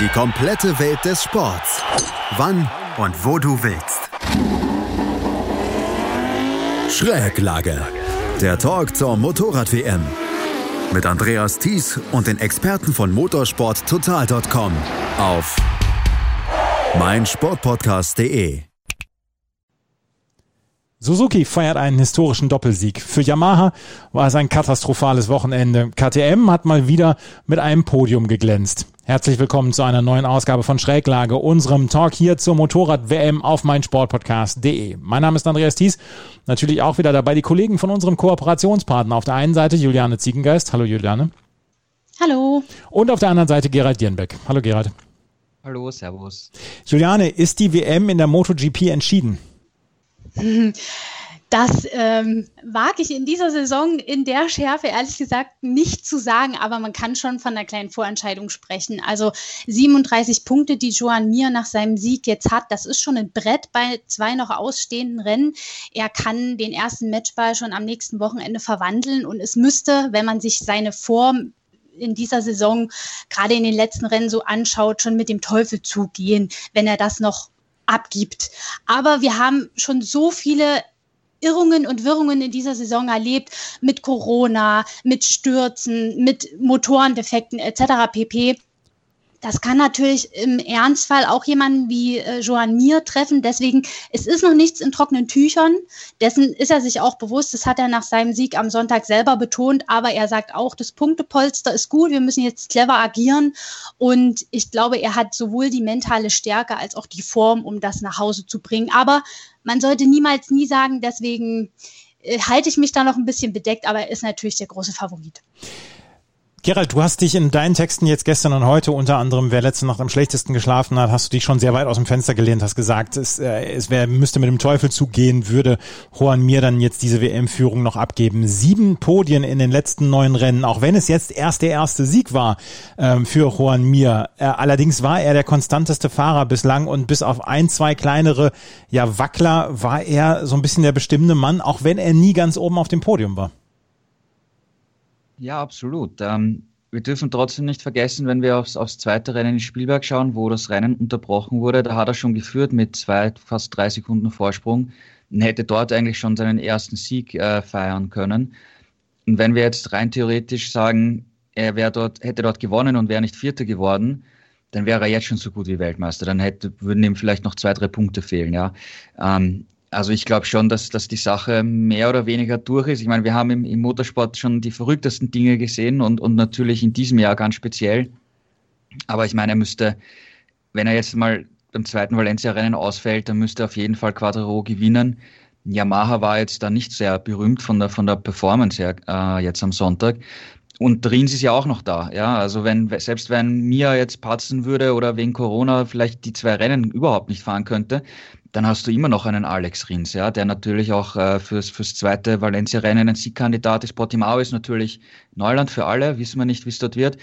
Die komplette Welt des Sports. Wann und wo du willst. Schräglage. Der Talk zur Motorrad-WM. Mit Andreas Thies und den Experten von motorsporttotal.com auf meinsportpodcast.de. Suzuki feiert einen historischen Doppelsieg. Für Yamaha war es ein katastrophales Wochenende. KTM hat mal wieder mit einem Podium geglänzt. Herzlich willkommen zu einer neuen Ausgabe von Schräglage, unserem Talk hier zur Motorrad-WM auf meinsportpodcast.de. Mein Name ist Andreas Thies. Natürlich auch wieder dabei die Kollegen von unserem Kooperationspartner. Auf der einen Seite Juliane Ziegengeist. Hallo Juliane. Hallo. Und auf der anderen Seite Gerald Dierenbeck. Hallo Gerald. Hallo, Servus. Juliane, ist die WM in der MotoGP entschieden? Das ähm, wage ich in dieser Saison in der Schärfe ehrlich gesagt nicht zu sagen, aber man kann schon von einer kleinen Vorentscheidung sprechen. Also 37 Punkte, die Joan Mir nach seinem Sieg jetzt hat, das ist schon ein Brett bei zwei noch ausstehenden Rennen. Er kann den ersten Matchball schon am nächsten Wochenende verwandeln und es müsste, wenn man sich seine Form in dieser Saison gerade in den letzten Rennen so anschaut, schon mit dem Teufel zugehen, wenn er das noch abgibt. Aber wir haben schon so viele Irrungen und Wirrungen in dieser Saison erlebt mit Corona, mit Stürzen, mit Motorendefekten etc. pp. Das kann natürlich im Ernstfall auch jemanden wie äh, Joan Mir treffen. Deswegen, es ist noch nichts in trockenen Tüchern. Dessen ist er sich auch bewusst. Das hat er nach seinem Sieg am Sonntag selber betont. Aber er sagt auch, das Punktepolster ist gut. Wir müssen jetzt clever agieren. Und ich glaube, er hat sowohl die mentale Stärke als auch die Form, um das nach Hause zu bringen. Aber man sollte niemals nie sagen, deswegen äh, halte ich mich da noch ein bisschen bedeckt. Aber er ist natürlich der große Favorit. Gerald, du hast dich in deinen Texten jetzt gestern und heute unter anderem, wer letzte Nacht am schlechtesten geschlafen hat, hast du dich schon sehr weit aus dem Fenster gelehnt, hast gesagt, es, äh, es wär, müsste mit dem Teufel zugehen, würde Juan Mir dann jetzt diese WM-Führung noch abgeben. Sieben Podien in den letzten neun Rennen, auch wenn es jetzt erst der erste Sieg war ähm, für Juan Mir. Äh, allerdings war er der konstanteste Fahrer bislang und bis auf ein, zwei kleinere ja, Wackler war er so ein bisschen der bestimmende Mann, auch wenn er nie ganz oben auf dem Podium war. Ja, absolut. Ähm, wir dürfen trotzdem nicht vergessen, wenn wir aufs, aufs zweite Rennen in Spielberg schauen, wo das Rennen unterbrochen wurde, da hat er schon geführt mit zwei, fast drei Sekunden Vorsprung und hätte dort eigentlich schon seinen ersten Sieg äh, feiern können. Und wenn wir jetzt rein theoretisch sagen, er dort, hätte dort gewonnen und wäre nicht Vierter geworden, dann wäre er jetzt schon so gut wie Weltmeister. Dann hätte, würden ihm vielleicht noch zwei, drei Punkte fehlen, ja. Ähm, also ich glaube schon, dass, dass die Sache mehr oder weniger durch ist. Ich meine, wir haben im, im Motorsport schon die verrücktesten Dinge gesehen und, und natürlich in diesem Jahr ganz speziell. Aber ich meine, er müsste, wenn er jetzt mal beim zweiten Valencia-Rennen ausfällt, dann müsste er auf jeden Fall Quadro gewinnen. Yamaha war jetzt da nicht sehr berühmt von der, von der Performance her äh, jetzt am Sonntag. Und Rins ist ja auch noch da, ja. Also wenn, selbst wenn Mia jetzt patzen würde oder wegen Corona vielleicht die zwei Rennen überhaupt nicht fahren könnte, dann hast du immer noch einen Alex Rins, ja, der natürlich auch äh, fürs, fürs zweite Valencia-Rennen ein Siegkandidat ist. Portimao ist natürlich Neuland für alle, wissen wir nicht, wie es dort wird.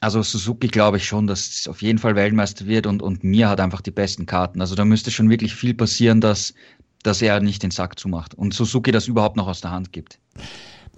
Also Suzuki glaube ich schon, dass es auf jeden Fall Weltmeister wird und, und mir hat einfach die besten Karten. Also da müsste schon wirklich viel passieren, dass, dass er nicht den Sack zumacht und Suzuki das überhaupt noch aus der Hand gibt.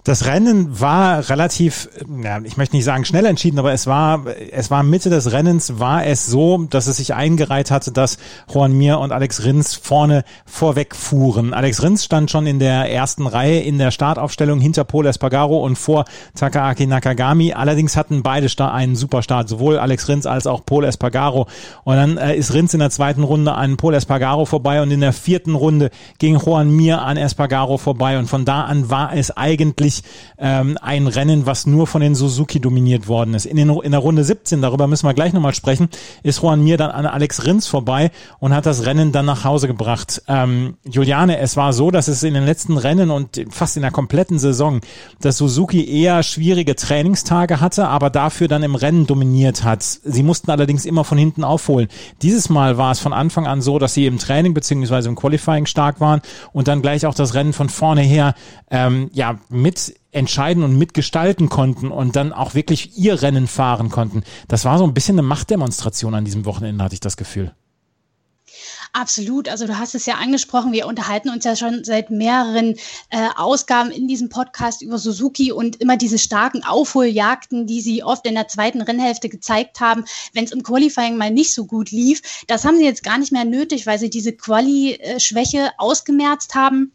Das Rennen war relativ, ja, ich möchte nicht sagen schnell entschieden, aber es war, es war Mitte des Rennens war es so, dass es sich eingereiht hatte, dass Juan Mir und Alex Rins vorne vorweg fuhren. Alex Rins stand schon in der ersten Reihe in der Startaufstellung hinter Paul Espargaro und vor Takaaki Nakagami. Allerdings hatten beide einen super Start, sowohl Alex Rins als auch Paul Espargaro. Und dann äh, ist Rins in der zweiten Runde an Paul Espargaro vorbei und in der vierten Runde ging Juan Mir an Espargaro vorbei und von da an war es eigentlich wirklich ähm, ein Rennen, was nur von den Suzuki dominiert worden ist. In, den, in der Runde 17, darüber müssen wir gleich nochmal sprechen, ist Juan Mir dann an Alex Rins vorbei und hat das Rennen dann nach Hause gebracht. Ähm, Juliane, es war so, dass es in den letzten Rennen und fast in der kompletten Saison, dass Suzuki eher schwierige Trainingstage hatte, aber dafür dann im Rennen dominiert hat. Sie mussten allerdings immer von hinten aufholen. Dieses Mal war es von Anfang an so, dass sie im Training beziehungsweise im Qualifying stark waren und dann gleich auch das Rennen von vorne her ähm, ja mit entscheiden und mitgestalten konnten und dann auch wirklich ihr Rennen fahren konnten. Das war so ein bisschen eine Machtdemonstration an diesem Wochenende, hatte ich das Gefühl. Absolut. Also du hast es ja angesprochen. Wir unterhalten uns ja schon seit mehreren äh, Ausgaben in diesem Podcast über Suzuki und immer diese starken Aufholjagden, die sie oft in der zweiten Rennhälfte gezeigt haben, wenn es im Qualifying mal nicht so gut lief. Das haben sie jetzt gar nicht mehr nötig, weil sie diese Quali-Schwäche ausgemerzt haben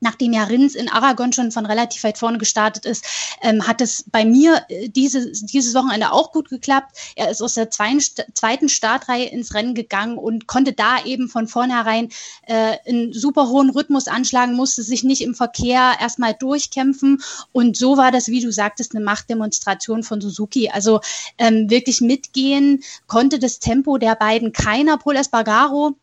nachdem ja Rins in Aragon schon von relativ weit vorne gestartet ist, ähm, hat es bei mir äh, diese, dieses Wochenende auch gut geklappt. Er ist aus der zweiten, zweiten Startreihe ins Rennen gegangen und konnte da eben von vornherein äh, einen super hohen Rhythmus anschlagen, musste sich nicht im Verkehr erstmal durchkämpfen. Und so war das, wie du sagtest, eine Machtdemonstration von Suzuki. Also ähm, wirklich mitgehen konnte das Tempo der beiden keiner. Paul Espargaro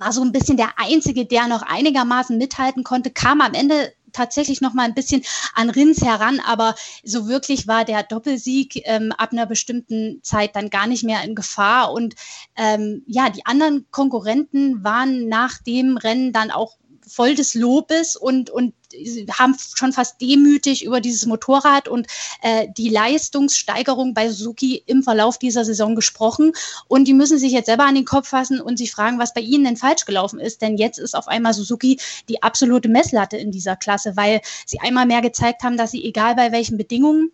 war so ein bisschen der Einzige, der noch einigermaßen mithalten konnte, kam am Ende tatsächlich noch mal ein bisschen an Rins heran, aber so wirklich war der Doppelsieg ähm, ab einer bestimmten Zeit dann gar nicht mehr in Gefahr. Und ähm, ja, die anderen Konkurrenten waren nach dem Rennen dann auch voll des Lobes und, und haben schon fast demütig über dieses Motorrad und äh, die Leistungssteigerung bei Suzuki im Verlauf dieser Saison gesprochen. Und die müssen sich jetzt selber an den Kopf fassen und sich fragen, was bei ihnen denn falsch gelaufen ist. Denn jetzt ist auf einmal Suzuki die absolute Messlatte in dieser Klasse, weil sie einmal mehr gezeigt haben, dass sie egal bei welchen Bedingungen,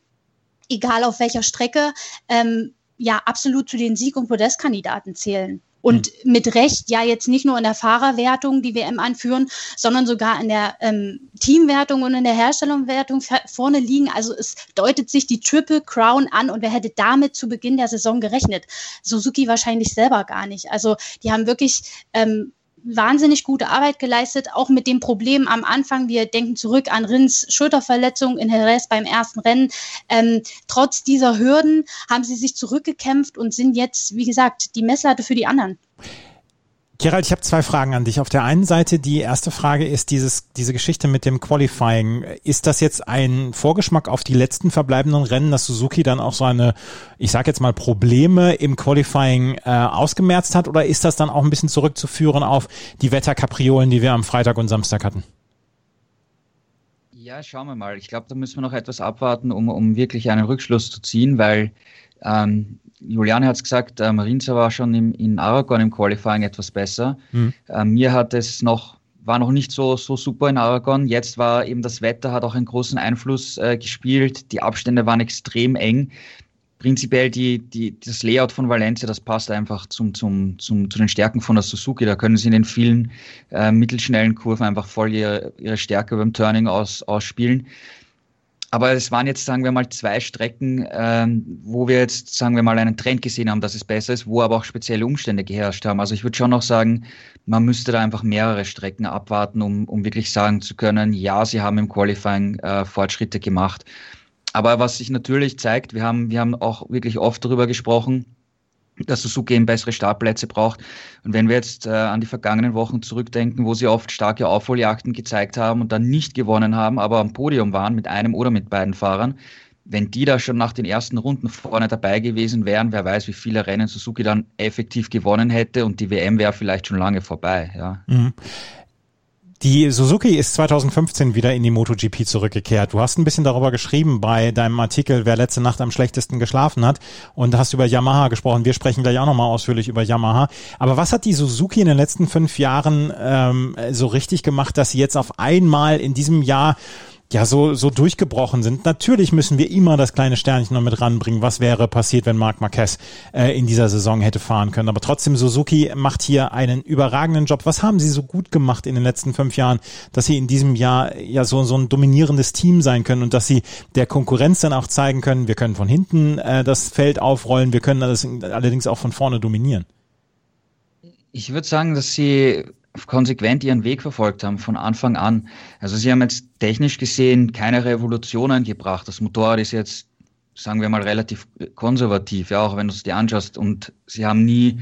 egal auf welcher Strecke, ähm, ja absolut zu den Sieg- und Podestkandidaten zählen und mhm. mit Recht ja jetzt nicht nur in der Fahrerwertung die WM anführen, sondern sogar in der ähm, Teamwertung und in der Herstellungswertung vorne liegen. Also es deutet sich die Triple Crown an und wer hätte damit zu Beginn der Saison gerechnet? Suzuki wahrscheinlich selber gar nicht. Also die haben wirklich ähm, wahnsinnig gute Arbeit geleistet, auch mit dem Problem am Anfang. Wir denken zurück an Rins Schulterverletzung in Jerez beim ersten Rennen. Ähm, trotz dieser Hürden haben sie sich zurückgekämpft und sind jetzt, wie gesagt, die Messlatte für die anderen. Gerald, ich habe zwei Fragen an dich. Auf der einen Seite, die erste Frage ist dieses, diese Geschichte mit dem Qualifying. Ist das jetzt ein Vorgeschmack auf die letzten verbleibenden Rennen, dass Suzuki dann auch so eine, ich sage jetzt mal, Probleme im Qualifying äh, ausgemerzt hat? Oder ist das dann auch ein bisschen zurückzuführen auf die Wetterkapriolen, die wir am Freitag und Samstag hatten? Ja, schauen wir mal. Ich glaube, da müssen wir noch etwas abwarten, um, um wirklich einen Rückschluss zu ziehen, weil ähm, Juliane hat es gesagt, äh, Marinza war schon im, in Aragon im Qualifying etwas besser. Mhm. Äh, mir hat es noch, war noch nicht so, so super in Aragon. Jetzt war eben das Wetter, hat auch einen großen Einfluss äh, gespielt. Die Abstände waren extrem eng. Prinzipiell die, die, das Layout von Valencia, das passt einfach zum, zum, zum, zu den Stärken von der Suzuki. Da können sie in den vielen äh, mittelschnellen Kurven einfach voll ihre, ihre Stärke beim Turning aus, ausspielen. Aber es waren jetzt, sagen wir mal, zwei Strecken, ähm, wo wir jetzt, sagen wir mal, einen Trend gesehen haben, dass es besser ist, wo aber auch spezielle Umstände geherrscht haben. Also ich würde schon noch sagen, man müsste da einfach mehrere Strecken abwarten, um, um wirklich sagen zu können, ja, sie haben im Qualifying äh, Fortschritte gemacht. Aber was sich natürlich zeigt, wir haben, wir haben auch wirklich oft darüber gesprochen, dass Suzuki eben bessere Startplätze braucht. Und wenn wir jetzt äh, an die vergangenen Wochen zurückdenken, wo sie oft starke Aufholjagden gezeigt haben und dann nicht gewonnen haben, aber am Podium waren mit einem oder mit beiden Fahrern, wenn die da schon nach den ersten Runden vorne dabei gewesen wären, wer weiß, wie viele Rennen Suzuki dann effektiv gewonnen hätte und die WM wäre vielleicht schon lange vorbei. Ja. Mhm. Die Suzuki ist 2015 wieder in die MotoGP zurückgekehrt. Du hast ein bisschen darüber geschrieben bei deinem Artikel, wer letzte Nacht am schlechtesten geschlafen hat und hast über Yamaha gesprochen. Wir sprechen gleich auch nochmal ausführlich über Yamaha. Aber was hat die Suzuki in den letzten fünf Jahren ähm, so richtig gemacht, dass sie jetzt auf einmal in diesem Jahr ja so, so durchgebrochen sind. Natürlich müssen wir immer das kleine Sternchen noch mit ranbringen. Was wäre passiert, wenn Marc Marquez äh, in dieser Saison hätte fahren können? Aber trotzdem, Suzuki macht hier einen überragenden Job. Was haben sie so gut gemacht in den letzten fünf Jahren, dass sie in diesem Jahr ja so, so ein dominierendes Team sein können und dass sie der Konkurrenz dann auch zeigen können, wir können von hinten äh, das Feld aufrollen, wir können das allerdings auch von vorne dominieren? Ich würde sagen, dass sie konsequent ihren Weg verfolgt haben von Anfang an. Also sie haben jetzt technisch gesehen keine Revolutionen gebracht. Das Motorrad ist jetzt, sagen wir mal, relativ konservativ, ja, auch wenn du es dir anschaust. Und sie haben nie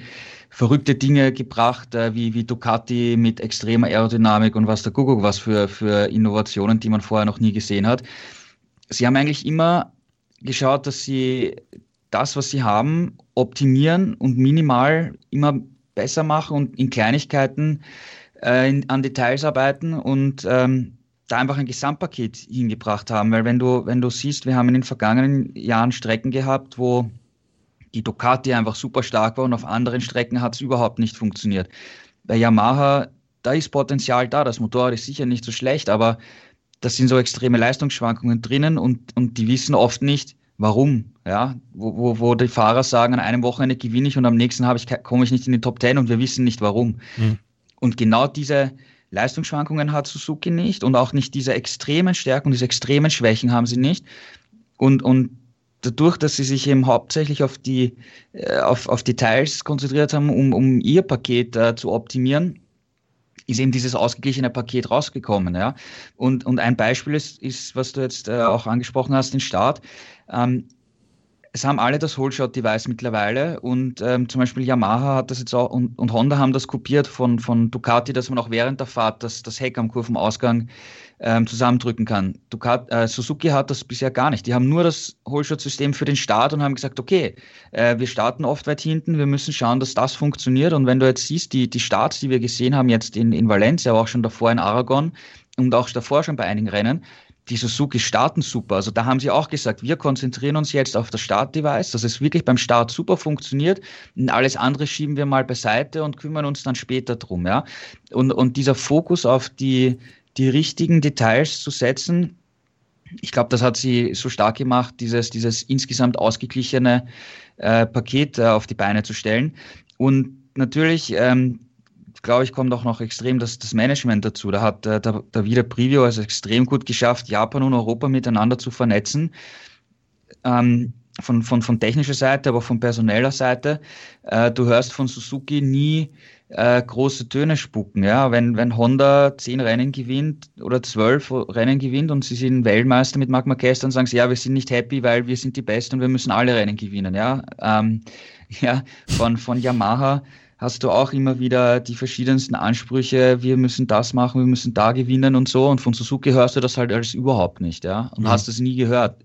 verrückte Dinge gebracht, äh, wie, wie Ducati mit extremer Aerodynamik und was der Kuckuck was für, für Innovationen, die man vorher noch nie gesehen hat. Sie haben eigentlich immer geschaut, dass sie das, was sie haben, optimieren und minimal immer besser machen und in Kleinigkeiten äh, in, an Details arbeiten und ähm, da einfach ein Gesamtpaket hingebracht haben. Weil wenn du, wenn du siehst, wir haben in den vergangenen Jahren Strecken gehabt, wo die Ducati einfach super stark war und auf anderen Strecken hat es überhaupt nicht funktioniert. bei Yamaha, da ist Potenzial da, das Motorrad ist sicher nicht so schlecht, aber das sind so extreme Leistungsschwankungen drinnen und, und die wissen oft nicht, warum. Ja, wo, wo, wo die Fahrer sagen, an einem Wochenende gewinne ich und am nächsten habe ich, komme ich nicht in die Top Ten und wir wissen nicht warum. Mhm. Und genau diese Leistungsschwankungen hat Suzuki nicht und auch nicht diese extremen Stärken, diese extremen Schwächen haben sie nicht. Und, und dadurch, dass sie sich eben hauptsächlich auf die äh, auf, auf Details konzentriert haben, um, um ihr Paket äh, zu optimieren, ist eben dieses ausgeglichene Paket rausgekommen. Ja? Und, und ein Beispiel ist, ist, was du jetzt äh, auch angesprochen hast, den Start. Ähm, es haben alle das Whole-Shot-Device mittlerweile und ähm, zum Beispiel Yamaha hat das jetzt auch und, und, Honda haben das kopiert von, von Ducati, dass man auch während der Fahrt das, das Heck am Kurvenausgang ähm, zusammendrücken kann. Ducati, äh, Suzuki hat das bisher gar nicht. Die haben nur das Whole-Shot-System für den Start und haben gesagt, okay, äh, wir starten oft weit hinten, wir müssen schauen, dass das funktioniert und wenn du jetzt siehst, die, die Starts, die wir gesehen haben jetzt in, in Valencia, aber auch schon davor in Aragon und auch davor schon bei einigen Rennen, die Suzuki starten super. Also da haben sie auch gesagt, wir konzentrieren uns jetzt auf das Startdevice, dass es wirklich beim Start super funktioniert und alles andere schieben wir mal beiseite und kümmern uns dann später drum. Ja? Und, und dieser Fokus auf die, die richtigen Details zu setzen, ich glaube, das hat sie so stark gemacht, dieses, dieses insgesamt ausgeglichene äh, Paket äh, auf die Beine zu stellen. Und natürlich ähm, glaube ich, kommt auch noch extrem das, das Management dazu. Da hat äh, der, der Wieder Preview also extrem gut geschafft, Japan und Europa miteinander zu vernetzen. Ähm, von, von, von technischer Seite, aber von personeller Seite. Äh, du hörst von Suzuki nie äh, große Töne spucken. Ja? Wenn, wenn Honda zehn Rennen gewinnt oder zwölf Rennen gewinnt und sie sind Weltmeister mit Marc Marquez, dann sagen sie, ja, wir sind nicht happy, weil wir sind die Besten und wir müssen alle Rennen gewinnen. Ja, ähm, ja von, von Yamaha hast du auch immer wieder die verschiedensten Ansprüche, wir müssen das machen, wir müssen da gewinnen und so. Und von Suzuki hörst du das halt alles überhaupt nicht, ja. Und mhm. hast es nie gehört.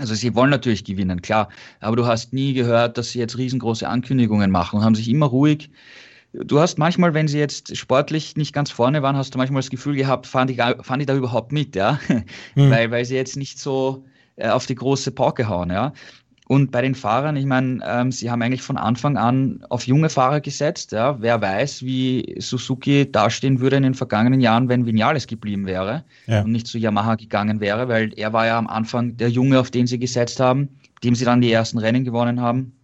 Also sie wollen natürlich gewinnen, klar. Aber du hast nie gehört, dass sie jetzt riesengroße Ankündigungen machen und haben sich immer ruhig. Du hast manchmal, wenn sie jetzt sportlich nicht ganz vorne waren, hast du manchmal das Gefühl gehabt, fahren die, fahren die da überhaupt mit, ja. Mhm. Weil, weil sie jetzt nicht so äh, auf die große Pauke hauen, ja. Und bei den Fahrern, ich meine, ähm, sie haben eigentlich von Anfang an auf junge Fahrer gesetzt. Ja. Wer weiß, wie Suzuki dastehen würde in den vergangenen Jahren, wenn Vinales geblieben wäre ja. und nicht zu Yamaha gegangen wäre, weil er war ja am Anfang der Junge, auf den sie gesetzt haben, dem sie dann die ersten Rennen gewonnen haben.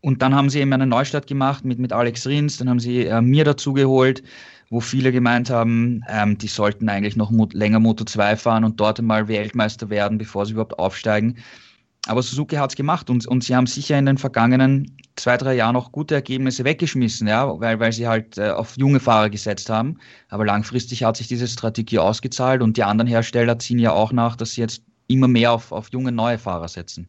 Und dann haben sie eben einen Neustart gemacht mit, mit Alex Rins, dann haben sie äh, mir dazu geholt, wo viele gemeint haben, ähm, die sollten eigentlich noch länger Moto 2 fahren und dort einmal Weltmeister werden, bevor sie überhaupt aufsteigen. Aber Suzuki hat es gemacht und, und sie haben sicher in den vergangenen zwei, drei Jahren auch gute Ergebnisse weggeschmissen, ja, weil, weil sie halt äh, auf junge Fahrer gesetzt haben. Aber langfristig hat sich diese Strategie ausgezahlt und die anderen Hersteller ziehen ja auch nach, dass sie jetzt immer mehr auf, auf junge neue Fahrer setzen.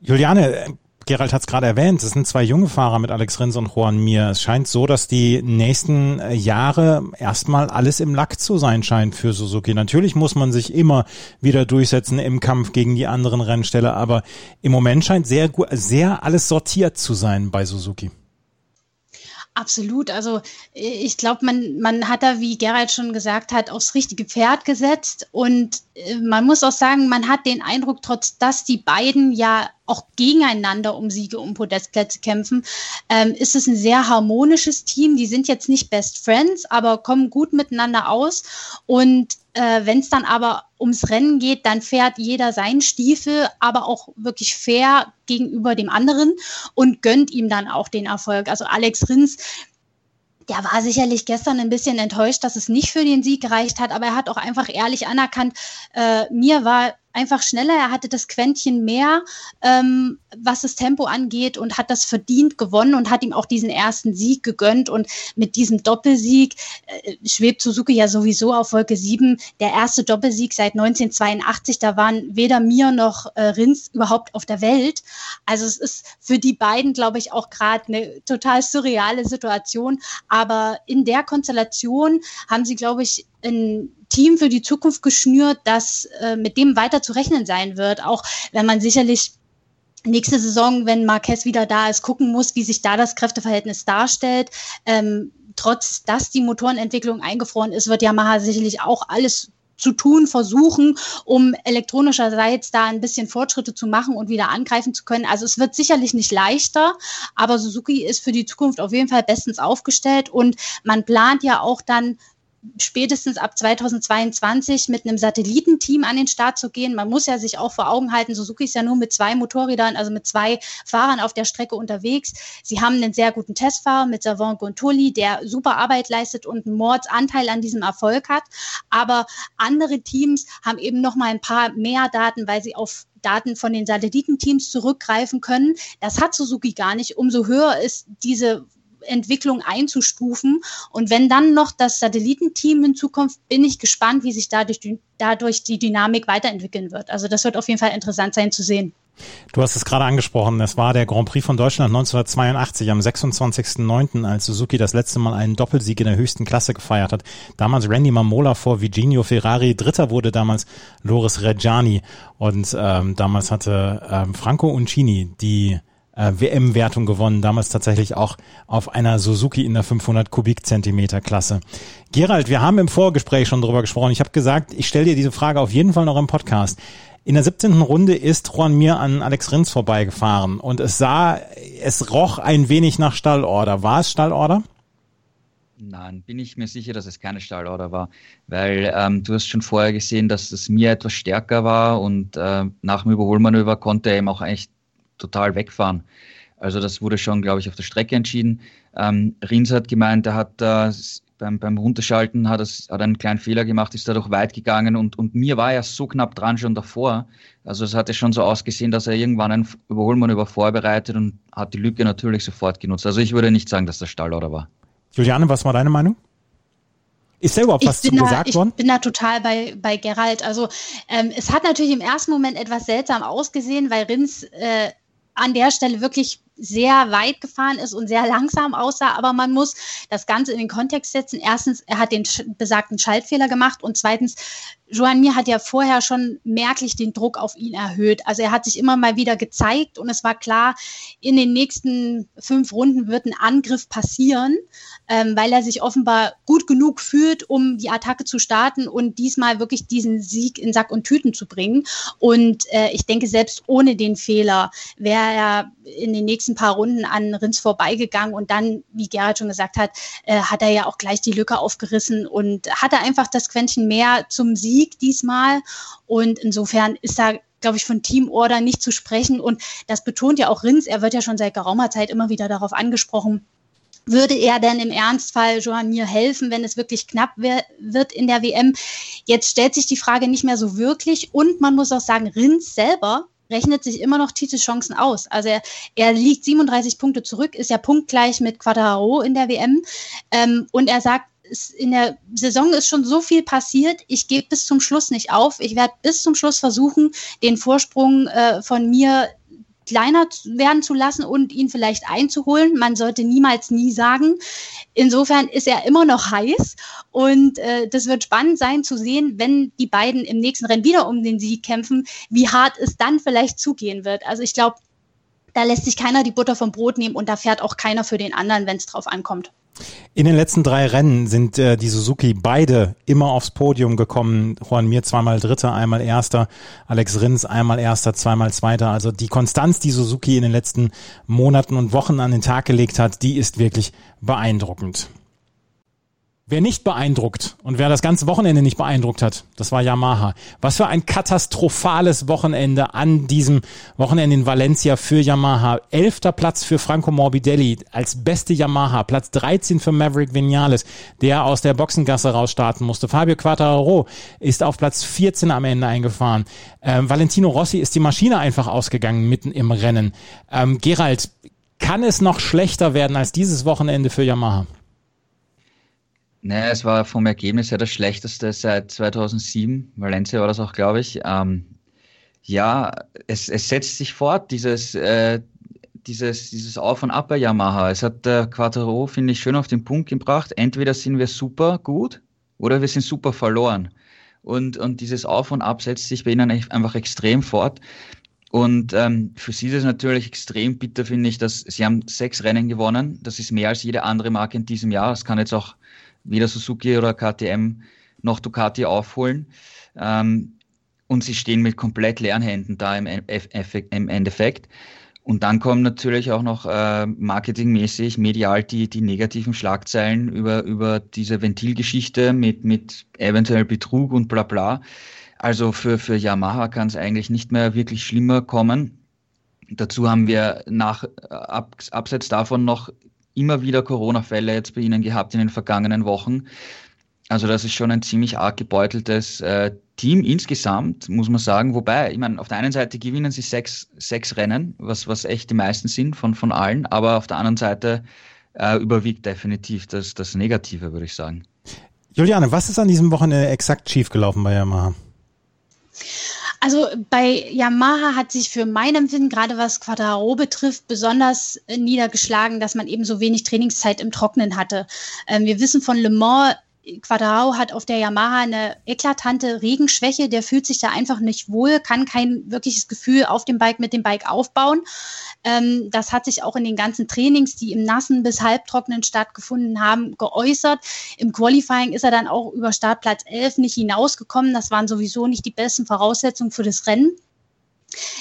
Juliane, Gerald hat es gerade erwähnt, es sind zwei junge Fahrer mit Alex Rins und Juan Mir. Es scheint so, dass die nächsten äh, Jahre erstmal alles im Lack zu sein scheint für Suzuki. Natürlich muss man sich immer wieder durchsetzen im Kampf gegen die anderen Rennställe, aber im Moment scheint sehr, sehr alles sortiert zu sein bei Suzuki. Absolut. Also ich glaube, man, man hat da, wie Gerald schon gesagt hat, aufs richtige Pferd gesetzt. Und äh, man muss auch sagen, man hat den Eindruck, trotz dass die beiden ja auch gegeneinander um Siege, um Podestplätze kämpfen, ähm, ist es ein sehr harmonisches Team. Die sind jetzt nicht Best Friends, aber kommen gut miteinander aus. Und äh, Wenn es dann aber ums Rennen geht, dann fährt jeder seinen Stiefel, aber auch wirklich fair gegenüber dem anderen und gönnt ihm dann auch den Erfolg. Also Alex Rins, der war sicherlich gestern ein bisschen enttäuscht, dass es nicht für den Sieg gereicht hat, aber er hat auch einfach ehrlich anerkannt, äh, mir war einfach schneller, er hatte das Quäntchen mehr, ähm, was das Tempo angeht und hat das verdient gewonnen und hat ihm auch diesen ersten Sieg gegönnt. Und mit diesem Doppelsieg äh, schwebt Suzuki ja sowieso auf Wolke 7. Der erste Doppelsieg seit 1982, da waren weder mir noch äh, Rins überhaupt auf der Welt. Also es ist für die beiden, glaube ich, auch gerade eine total surreale Situation. Aber in der Konstellation haben sie, glaube ich, ein Team für die Zukunft geschnürt, das äh, mit dem weiter zu rechnen sein wird, auch wenn man sicherlich nächste Saison, wenn Marquez wieder da ist, gucken muss, wie sich da das Kräfteverhältnis darstellt. Ähm, trotz dass die Motorenentwicklung eingefroren ist, wird Yamaha sicherlich auch alles zu tun, versuchen, um elektronischerseits da ein bisschen Fortschritte zu machen und wieder angreifen zu können. Also es wird sicherlich nicht leichter, aber Suzuki ist für die Zukunft auf jeden Fall bestens aufgestellt und man plant ja auch dann spätestens ab 2022 mit einem Satellitenteam an den Start zu gehen. Man muss ja sich auch vor Augen halten, Suzuki ist ja nur mit zwei Motorrädern, also mit zwei Fahrern auf der Strecke unterwegs. Sie haben einen sehr guten Testfahrer mit Savon Gontoli, der super Arbeit leistet und einen Mordsanteil an diesem Erfolg hat. Aber andere Teams haben eben noch mal ein paar mehr Daten, weil sie auf Daten von den Satellitenteams zurückgreifen können. Das hat Suzuki gar nicht. Umso höher ist diese Entwicklung einzustufen. Und wenn dann noch das Satellitenteam hinzukommt, bin ich gespannt, wie sich dadurch die, dadurch die Dynamik weiterentwickeln wird. Also das wird auf jeden Fall interessant sein zu sehen. Du hast es gerade angesprochen, es war der Grand Prix von Deutschland 1982 am 26.09., als Suzuki das letzte Mal einen Doppelsieg in der höchsten Klasse gefeiert hat. Damals Randy Mamola vor Virginio Ferrari, dritter wurde damals Loris Reggiani und ähm, damals hatte ähm, Franco Uncini die äh, WM-Wertung gewonnen, damals tatsächlich auch auf einer Suzuki in der 500 Kubikzentimeter Klasse. Gerald, wir haben im Vorgespräch schon drüber gesprochen. Ich habe gesagt, ich stelle dir diese Frage auf jeden Fall noch im Podcast. In der 17. Runde ist Juan Mir an Alex Rins vorbeigefahren und es sah, es roch ein wenig nach Stallorder. War es Stallorder? Nein, bin ich mir sicher, dass es keine Stallorder war, weil ähm, du hast schon vorher gesehen, dass es mir etwas stärker war und äh, nach dem Überholmanöver konnte er eben auch eigentlich total wegfahren. Also das wurde schon, glaube ich, auf der Strecke entschieden. Ähm, Rins hat gemeint, er hat äh, beim, beim Runterschalten hat, es, hat einen kleinen Fehler gemacht, ist dadurch weit gegangen und, und mir war er so knapp dran schon davor. Also es hatte schon so ausgesehen, dass er irgendwann ein Überholmanöver vorbereitet und hat die Lücke natürlich sofort genutzt. Also ich würde nicht sagen, dass das Stallorder war. Juliane, was war deine Meinung? Ist da überhaupt was zu gesagt da, worden? Ich bin da total bei, bei Gerald. Also ähm, es hat natürlich im ersten Moment etwas seltsam ausgesehen, weil Rins äh, an der Stelle wirklich sehr weit gefahren ist und sehr langsam aussah, aber man muss das Ganze in den Kontext setzen. Erstens, er hat den besagten Schaltfehler gemacht und zweitens, Joan Mir hat ja vorher schon merklich den Druck auf ihn erhöht. Also er hat sich immer mal wieder gezeigt und es war klar, in den nächsten fünf Runden wird ein Angriff passieren, ähm, weil er sich offenbar gut genug fühlt, um die Attacke zu starten und diesmal wirklich diesen Sieg in Sack und Tüten zu bringen. Und äh, ich denke, selbst ohne den Fehler wäre er in den nächsten paar Runden an Rins vorbeigegangen und dann, wie Gerhard schon gesagt hat, äh, hat er ja auch gleich die Lücke aufgerissen und hatte einfach das Quäntchen mehr zum Sieg diesmal. Und insofern ist da glaube ich, von Teamorder nicht zu sprechen. Und das betont ja auch Rins. Er wird ja schon seit geraumer Zeit immer wieder darauf angesprochen. Würde er denn im Ernstfall Johan Mir helfen, wenn es wirklich knapp wird in der WM? Jetzt stellt sich die Frage nicht mehr so wirklich. Und man muss auch sagen, Rins selber rechnet sich immer noch Titelchancen aus. Also er, er liegt 37 Punkte zurück, ist ja punktgleich mit Quadraro in der WM. Ähm, und er sagt, in der Saison ist schon so viel passiert. Ich gebe bis zum Schluss nicht auf. Ich werde bis zum Schluss versuchen, den Vorsprung äh, von mir kleiner werden zu lassen und ihn vielleicht einzuholen. Man sollte niemals nie sagen. Insofern ist er immer noch heiß und äh, das wird spannend sein zu sehen, wenn die beiden im nächsten Rennen wieder um den Sieg kämpfen, wie hart es dann vielleicht zugehen wird. Also ich glaube, da lässt sich keiner die Butter vom Brot nehmen und da fährt auch keiner für den anderen, wenn es drauf ankommt. In den letzten drei Rennen sind äh, die Suzuki beide immer aufs Podium gekommen. Juan Mir zweimal Dritter, einmal Erster. Alex Rins einmal Erster, zweimal Zweiter. Also die Konstanz, die Suzuki in den letzten Monaten und Wochen an den Tag gelegt hat, die ist wirklich beeindruckend. Wer nicht beeindruckt und wer das ganze Wochenende nicht beeindruckt hat, das war Yamaha. Was für ein katastrophales Wochenende an diesem Wochenende in Valencia für Yamaha. Elfter Platz für Franco Morbidelli als beste Yamaha. Platz 13 für Maverick Vinales, der aus der Boxengasse rausstarten musste. Fabio Quattararo ist auf Platz 14 am Ende eingefahren. Ähm, Valentino Rossi ist die Maschine einfach ausgegangen mitten im Rennen. Ähm, Gerald, kann es noch schlechter werden als dieses Wochenende für Yamaha? Naja, es war vom Ergebnis her das schlechteste seit 2007. Valencia war das auch, glaube ich. Ähm, ja, es, es setzt sich fort, dieses, äh, dieses, dieses Auf und Ab bei Yamaha. Es hat der Quattro, finde ich, schön auf den Punkt gebracht. Entweder sind wir super gut oder wir sind super verloren. Und, und dieses Auf und Ab setzt sich bei ihnen einfach extrem fort. Und ähm, für sie ist es natürlich extrem bitter, finde ich, dass sie haben sechs Rennen gewonnen. Das ist mehr als jede andere Marke in diesem Jahr. Das kann jetzt auch weder Suzuki oder KTM noch Ducati aufholen. Ähm, und sie stehen mit komplett leeren Händen da im, im Endeffekt. Und dann kommen natürlich auch noch äh, marketingmäßig, medial die, die negativen Schlagzeilen über, über diese Ventilgeschichte mit, mit eventuell Betrug und bla bla. Also für, für Yamaha kann es eigentlich nicht mehr wirklich schlimmer kommen. Dazu haben wir nach, ab, abseits davon noch immer wieder Corona-Fälle jetzt bei Ihnen gehabt in den vergangenen Wochen. Also das ist schon ein ziemlich arg gebeuteltes äh, Team insgesamt, muss man sagen. Wobei, ich meine, auf der einen Seite gewinnen sie sechs, sechs Rennen, was, was echt die meisten sind von, von allen, aber auf der anderen Seite äh, überwiegt definitiv das, das Negative, würde ich sagen. Juliane, was ist an diesem Wochenende exakt schiefgelaufen bei Yamaha? Also bei Yamaha hat sich für mein Empfinden, gerade was Quadraro betrifft, besonders niedergeschlagen, dass man eben so wenig Trainingszeit im Trocknen hatte. Ähm, wir wissen von Le Mans, Quadrao hat auf der Yamaha eine eklatante Regenschwäche, der fühlt sich da einfach nicht wohl, kann kein wirkliches Gefühl auf dem Bike mit dem Bike aufbauen. Ähm, das hat sich auch in den ganzen Trainings, die im Nassen bis Halbtrocknen stattgefunden haben, geäußert. Im Qualifying ist er dann auch über Startplatz 11 nicht hinausgekommen. Das waren sowieso nicht die besten Voraussetzungen für das Rennen.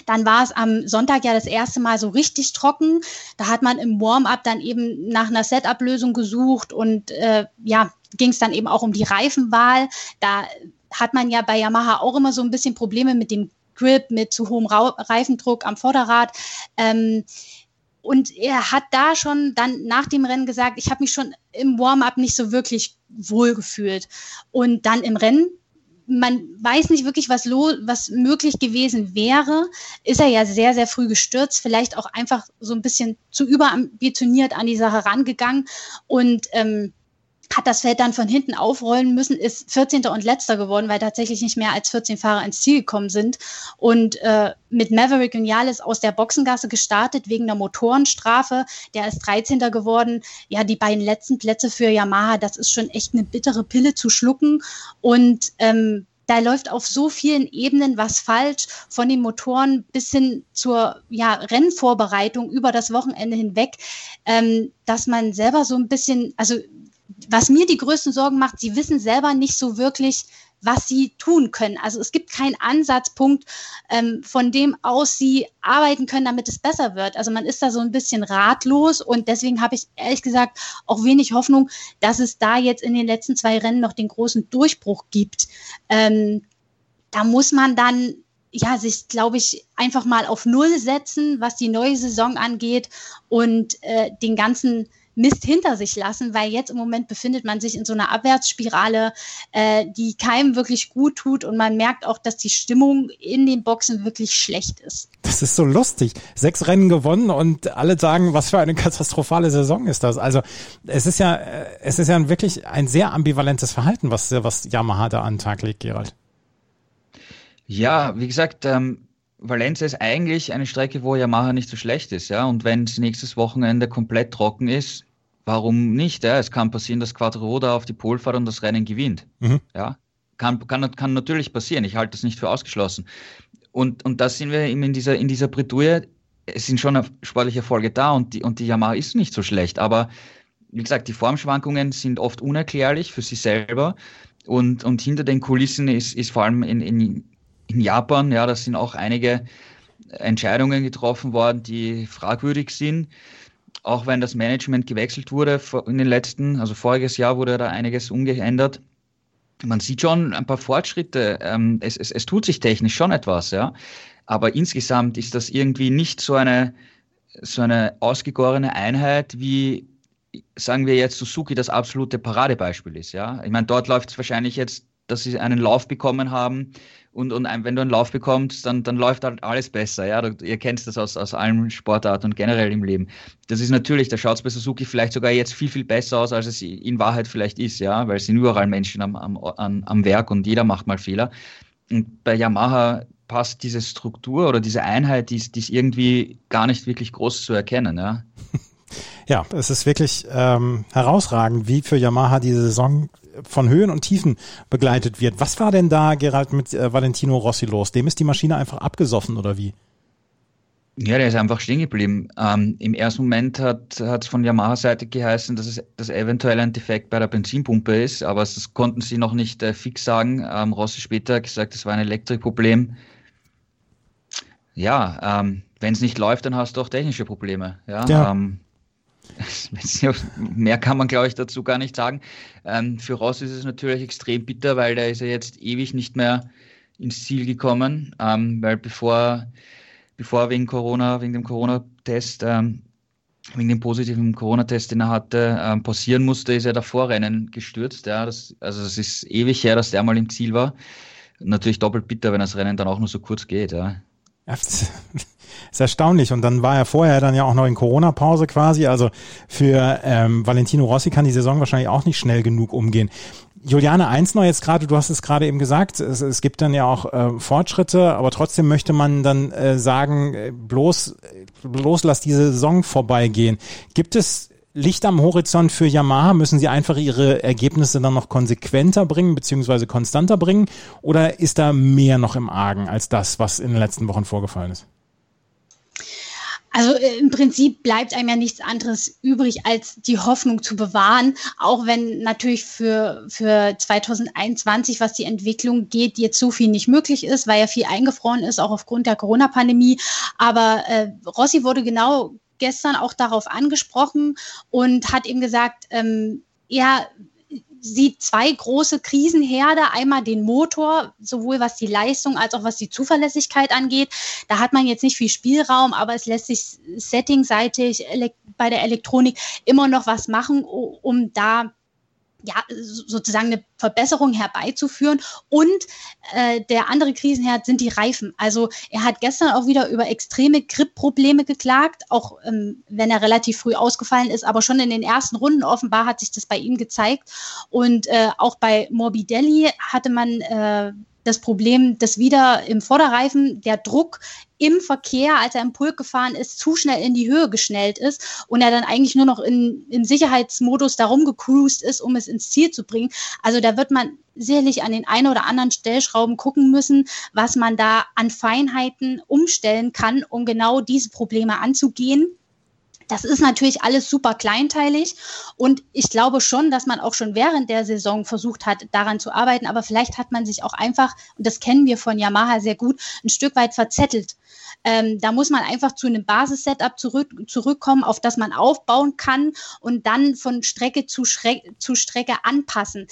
Dann war es am Sonntag ja das erste Mal so richtig trocken. Da hat man im Warm-up dann eben nach einer Setup-Lösung gesucht und äh, ja, ging es dann eben auch um die Reifenwahl. Da hat man ja bei Yamaha auch immer so ein bisschen Probleme mit dem Grip, mit zu hohem Ra Reifendruck am Vorderrad. Ähm, und er hat da schon dann nach dem Rennen gesagt, ich habe mich schon im Warm-up nicht so wirklich wohl gefühlt. Und dann im Rennen man weiß nicht wirklich, was, was möglich gewesen wäre. Ist er ja sehr, sehr früh gestürzt, vielleicht auch einfach so ein bisschen zu überambitioniert an die Sache rangegangen und ähm, hat das Feld dann von hinten aufrollen müssen, ist 14. und letzter geworden, weil tatsächlich nicht mehr als 14 Fahrer ins Ziel gekommen sind. Und äh, mit Maverick Vinales aus der Boxengasse gestartet wegen einer Motorenstrafe. Der ist 13. geworden. Ja, die beiden letzten Plätze für Yamaha, das ist schon echt eine bittere Pille zu schlucken. Und ähm, da läuft auf so vielen Ebenen was falsch, von den Motoren bis hin zur ja, Rennvorbereitung über das Wochenende hinweg, ähm, dass man selber so ein bisschen, also was mir die größten Sorgen macht, sie wissen selber nicht so wirklich, was sie tun können. Also es gibt keinen Ansatzpunkt, ähm, von dem aus sie arbeiten können, damit es besser wird. Also man ist da so ein bisschen ratlos und deswegen habe ich ehrlich gesagt auch wenig Hoffnung, dass es da jetzt in den letzten zwei Rennen noch den großen Durchbruch gibt. Ähm, da muss man dann ja, sich, glaube ich, einfach mal auf Null setzen, was die neue Saison angeht und äh, den ganzen Mist hinter sich lassen, weil jetzt im Moment befindet man sich in so einer Abwärtsspirale, äh, die keinem wirklich gut tut und man merkt auch, dass die Stimmung in den Boxen wirklich schlecht ist. Das ist so lustig. Sechs Rennen gewonnen und alle sagen, was für eine katastrophale Saison ist das. Also es ist ja, äh, es ist ja wirklich ein sehr ambivalentes Verhalten, was, was Yamaha da an den Tag legt, Gerald. Ja, wie gesagt, ähm, Valencia ist eigentlich eine Strecke, wo Yamaha nicht so schlecht ist, ja. Und wenn es nächstes Wochenende komplett trocken ist, warum nicht? Ja? Es kann passieren, dass Quattro da auf die Pole fährt und das Rennen gewinnt. Mhm. Ja, kann, kann, kann natürlich passieren. Ich halte das nicht für ausgeschlossen. Und, und da sind wir eben in dieser, in dieser Bretouille. Es sind schon sportliche Erfolge da und die, und die Yamaha ist nicht so schlecht. Aber wie gesagt, die Formschwankungen sind oft unerklärlich für sie selber. Und, und hinter den Kulissen ist, ist vor allem in, in, in Japan, ja, da sind auch einige Entscheidungen getroffen worden, die fragwürdig sind. Auch wenn das Management gewechselt wurde in den letzten, also voriges Jahr wurde da einiges umgeändert. Man sieht schon ein paar Fortschritte. Ähm, es, es, es tut sich technisch schon etwas, ja. Aber insgesamt ist das irgendwie nicht so eine, so eine ausgegorene Einheit, wie sagen wir jetzt Suzuki das absolute Paradebeispiel ist, ja. Ich meine, dort läuft es wahrscheinlich jetzt, dass sie einen Lauf bekommen haben, und, und wenn du einen Lauf bekommst, dann, dann läuft halt alles besser. Ja? Ihr kennt das aus, aus allen Sportarten und generell im Leben. Das ist natürlich, da schaut es bei Suzuki vielleicht sogar jetzt viel, viel besser aus, als es in Wahrheit vielleicht ist, ja, weil es sind überall Menschen am, am, am Werk und jeder macht mal Fehler. Und bei Yamaha passt diese Struktur oder diese Einheit, die ist, die ist irgendwie gar nicht wirklich groß zu erkennen. Ja, ja es ist wirklich ähm, herausragend, wie für Yamaha diese Saison von Höhen und Tiefen begleitet wird. Was war denn da, Gerald, mit äh, Valentino Rossi los? Dem ist die Maschine einfach abgesoffen oder wie? Ja, der ist einfach stehen geblieben. Ähm, Im ersten Moment hat es von Yamaha-Seite geheißen, dass es dass eventuell ein Defekt bei der Benzinpumpe ist, aber das konnten sie noch nicht äh, fix sagen. Ähm, Rossi später hat gesagt, es war ein Elektrikproblem. Ja, ähm, wenn es nicht läuft, dann hast du auch technische Probleme. Ja, ja. Ähm, mehr kann man, glaube ich, dazu gar nicht sagen. Ähm, für Ross ist es natürlich extrem bitter, weil der ist ja jetzt ewig nicht mehr ins Ziel gekommen, ähm, weil bevor bevor wegen Corona, wegen dem Corona-Test, ähm, wegen dem positiven Corona-Test, den er hatte, ähm, passieren musste, ist er der Vorrennen gestürzt. Ja, das, also es ist ewig her, dass der mal im Ziel war. Natürlich doppelt bitter, wenn das Rennen dann auch nur so kurz geht. Ja. Ja, ist erstaunlich. Und dann war er vorher dann ja auch noch in Corona-Pause quasi. Also für ähm, Valentino Rossi kann die Saison wahrscheinlich auch nicht schnell genug umgehen. Juliane, eins noch jetzt gerade, du hast es gerade eben gesagt, es, es gibt dann ja auch äh, Fortschritte, aber trotzdem möchte man dann äh, sagen, äh, bloß, bloß lass diese Saison vorbeigehen. Gibt es Licht am Horizont für Yamaha? Müssen sie einfach ihre Ergebnisse dann noch konsequenter bringen, beziehungsweise konstanter bringen? Oder ist da mehr noch im Argen als das, was in den letzten Wochen vorgefallen ist? Also äh, im Prinzip bleibt einem ja nichts anderes übrig, als die Hoffnung zu bewahren, auch wenn natürlich für, für 2021, was die Entwicklung geht, jetzt so viel nicht möglich ist, weil ja viel eingefroren ist, auch aufgrund der Corona-Pandemie. Aber äh, Rossi wurde genau gestern auch darauf angesprochen und hat eben gesagt, ähm, er sieht zwei große Krisenherde. Einmal den Motor, sowohl was die Leistung als auch was die Zuverlässigkeit angeht. Da hat man jetzt nicht viel Spielraum, aber es lässt sich settingseitig bei der Elektronik immer noch was machen, um da ja, sozusagen eine Verbesserung herbeizuführen. Und äh, der andere Krisenherd sind die Reifen. Also er hat gestern auch wieder über extreme Grip-Probleme geklagt, auch ähm, wenn er relativ früh ausgefallen ist, aber schon in den ersten Runden offenbar hat sich das bei ihm gezeigt. Und äh, auch bei Morbidelli hatte man äh, das Problem, dass wieder im Vorderreifen der Druck im Verkehr, als er im Pulk gefahren ist, zu schnell in die Höhe geschnellt ist und er dann eigentlich nur noch in, im Sicherheitsmodus darum gecruised ist, um es ins Ziel zu bringen. Also da wird man sicherlich an den einen oder anderen Stellschrauben gucken müssen, was man da an Feinheiten umstellen kann, um genau diese Probleme anzugehen. Das ist natürlich alles super kleinteilig. Und ich glaube schon, dass man auch schon während der Saison versucht hat, daran zu arbeiten, aber vielleicht hat man sich auch einfach, und das kennen wir von Yamaha sehr gut, ein Stück weit verzettelt. Ähm, da muss man einfach zu einem Basissetup zurück, zurückkommen, auf das man aufbauen kann und dann von Strecke zu, Schre zu Strecke anpassen,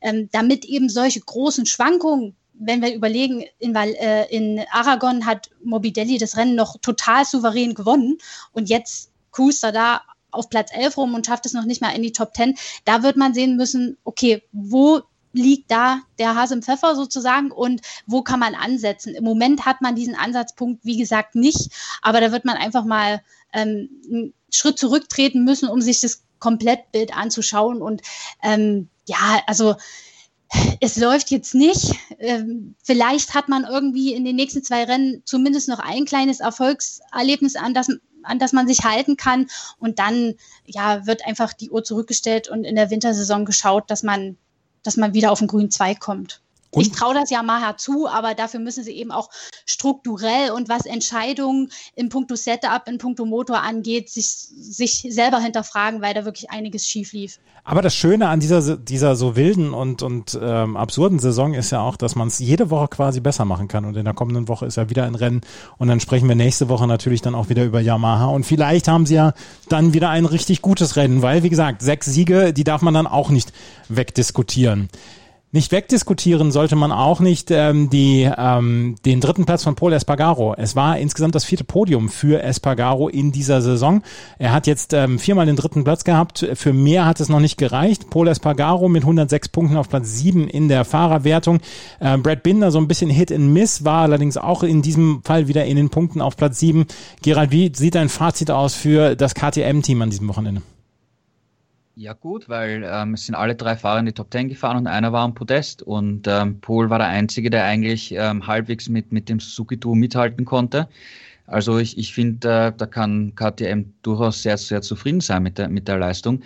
ähm, damit eben solche großen Schwankungen wenn wir überlegen, in, äh, in Aragon hat Morbidelli das Rennen noch total souverän gewonnen. Und jetzt cruist er da auf Platz 11 rum und schafft es noch nicht mal in die Top 10. Da wird man sehen müssen, okay, wo liegt da der Hase im Pfeffer sozusagen und wo kann man ansetzen? Im Moment hat man diesen Ansatzpunkt, wie gesagt, nicht, aber da wird man einfach mal ähm, einen Schritt zurücktreten müssen, um sich das Komplettbild anzuschauen. Und ähm, ja, also es läuft jetzt nicht. Ähm, vielleicht hat man irgendwie in den nächsten zwei Rennen zumindest noch ein kleines Erfolgserlebnis, an das an das man sich halten kann. Und dann ja, wird einfach die Uhr zurückgestellt und in der Wintersaison geschaut, dass man, dass man wieder auf den grünen Zweig kommt. Und? Ich traue das Yamaha zu, aber dafür müssen sie eben auch strukturell und was Entscheidungen in puncto Setup, in puncto Motor angeht, sich, sich selber hinterfragen, weil da wirklich einiges schief lief. Aber das Schöne an dieser, dieser so wilden und, und ähm, absurden Saison ist ja auch, dass man es jede Woche quasi besser machen kann. Und in der kommenden Woche ist ja wieder ein Rennen. Und dann sprechen wir nächste Woche natürlich dann auch wieder über Yamaha. Und vielleicht haben sie ja dann wieder ein richtig gutes Rennen, weil, wie gesagt, sechs Siege, die darf man dann auch nicht wegdiskutieren. Nicht wegdiskutieren sollte man auch nicht ähm, die, ähm, den dritten Platz von Paul Espargaro. Es war insgesamt das vierte Podium für Espargaro in dieser Saison. Er hat jetzt ähm, viermal den dritten Platz gehabt. Für mehr hat es noch nicht gereicht. Paul Espargaro mit 106 Punkten auf Platz 7 in der Fahrerwertung. Äh, Brad Binder so ein bisschen Hit and Miss, war allerdings auch in diesem Fall wieder in den Punkten auf Platz 7. Gerald, wie sieht dein Fazit aus für das KTM-Team an diesem Wochenende? Ja gut, weil ähm, es sind alle drei Fahrer in die Top Ten gefahren und einer war am Podest und ähm, Paul war der Einzige, der eigentlich ähm, halbwegs mit, mit dem Suzuki Duo mithalten konnte. Also ich, ich finde, äh, da kann KTM durchaus sehr, sehr zufrieden sein mit der, mit der Leistung.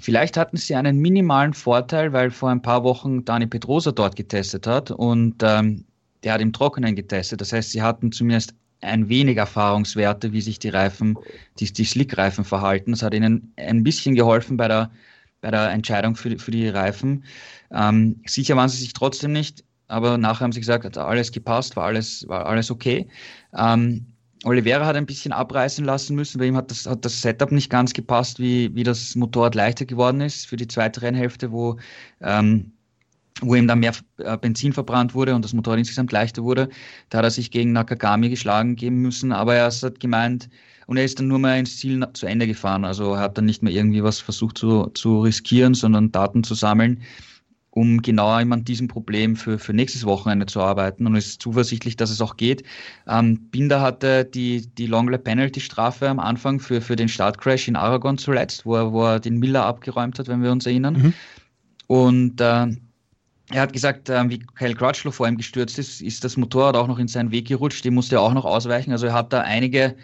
Vielleicht hatten sie einen minimalen Vorteil, weil vor ein paar Wochen Dani Pedrosa dort getestet hat und ähm, der hat im Trockenen getestet. Das heißt, sie hatten zumindest ein wenig Erfahrungswerte, wie sich die Reifen, die, die Slick-Reifen verhalten. Das hat ihnen ein bisschen geholfen bei der, bei der Entscheidung für, für die Reifen. Ähm, sicher waren sie sich trotzdem nicht, aber nachher haben sie gesagt, hat alles gepasst, war alles, war alles okay. Ähm, Oliveira hat ein bisschen abreißen lassen müssen, bei ihm hat das, hat das Setup nicht ganz gepasst, wie, wie das Motorrad leichter geworden ist für die zweite Rennhälfte, wo, ähm, wo ihm dann mehr äh, Benzin verbrannt wurde und das Motorrad insgesamt leichter wurde. Da hat er sich gegen Nakagami geschlagen geben müssen, aber er hat gemeint, und er ist dann nur mal ins Ziel zu Ende gefahren. Also er hat dann nicht mehr irgendwie was versucht zu, zu riskieren, sondern Daten zu sammeln um genauer an diesem Problem für, für nächstes Wochenende zu arbeiten und ist zuversichtlich, dass es auch geht. Ähm, Binder hatte die, die Longley Penalty Strafe am Anfang für, für den Startcrash in Aragon zuletzt, wo er, wo er den Miller abgeräumt hat, wenn wir uns erinnern. Mhm. Und äh, er hat gesagt, äh, wie Kyle Crutchlow vor ihm gestürzt ist, ist das Motorrad auch noch in seinen Weg gerutscht, dem musste er auch noch ausweichen. Also er hat da einige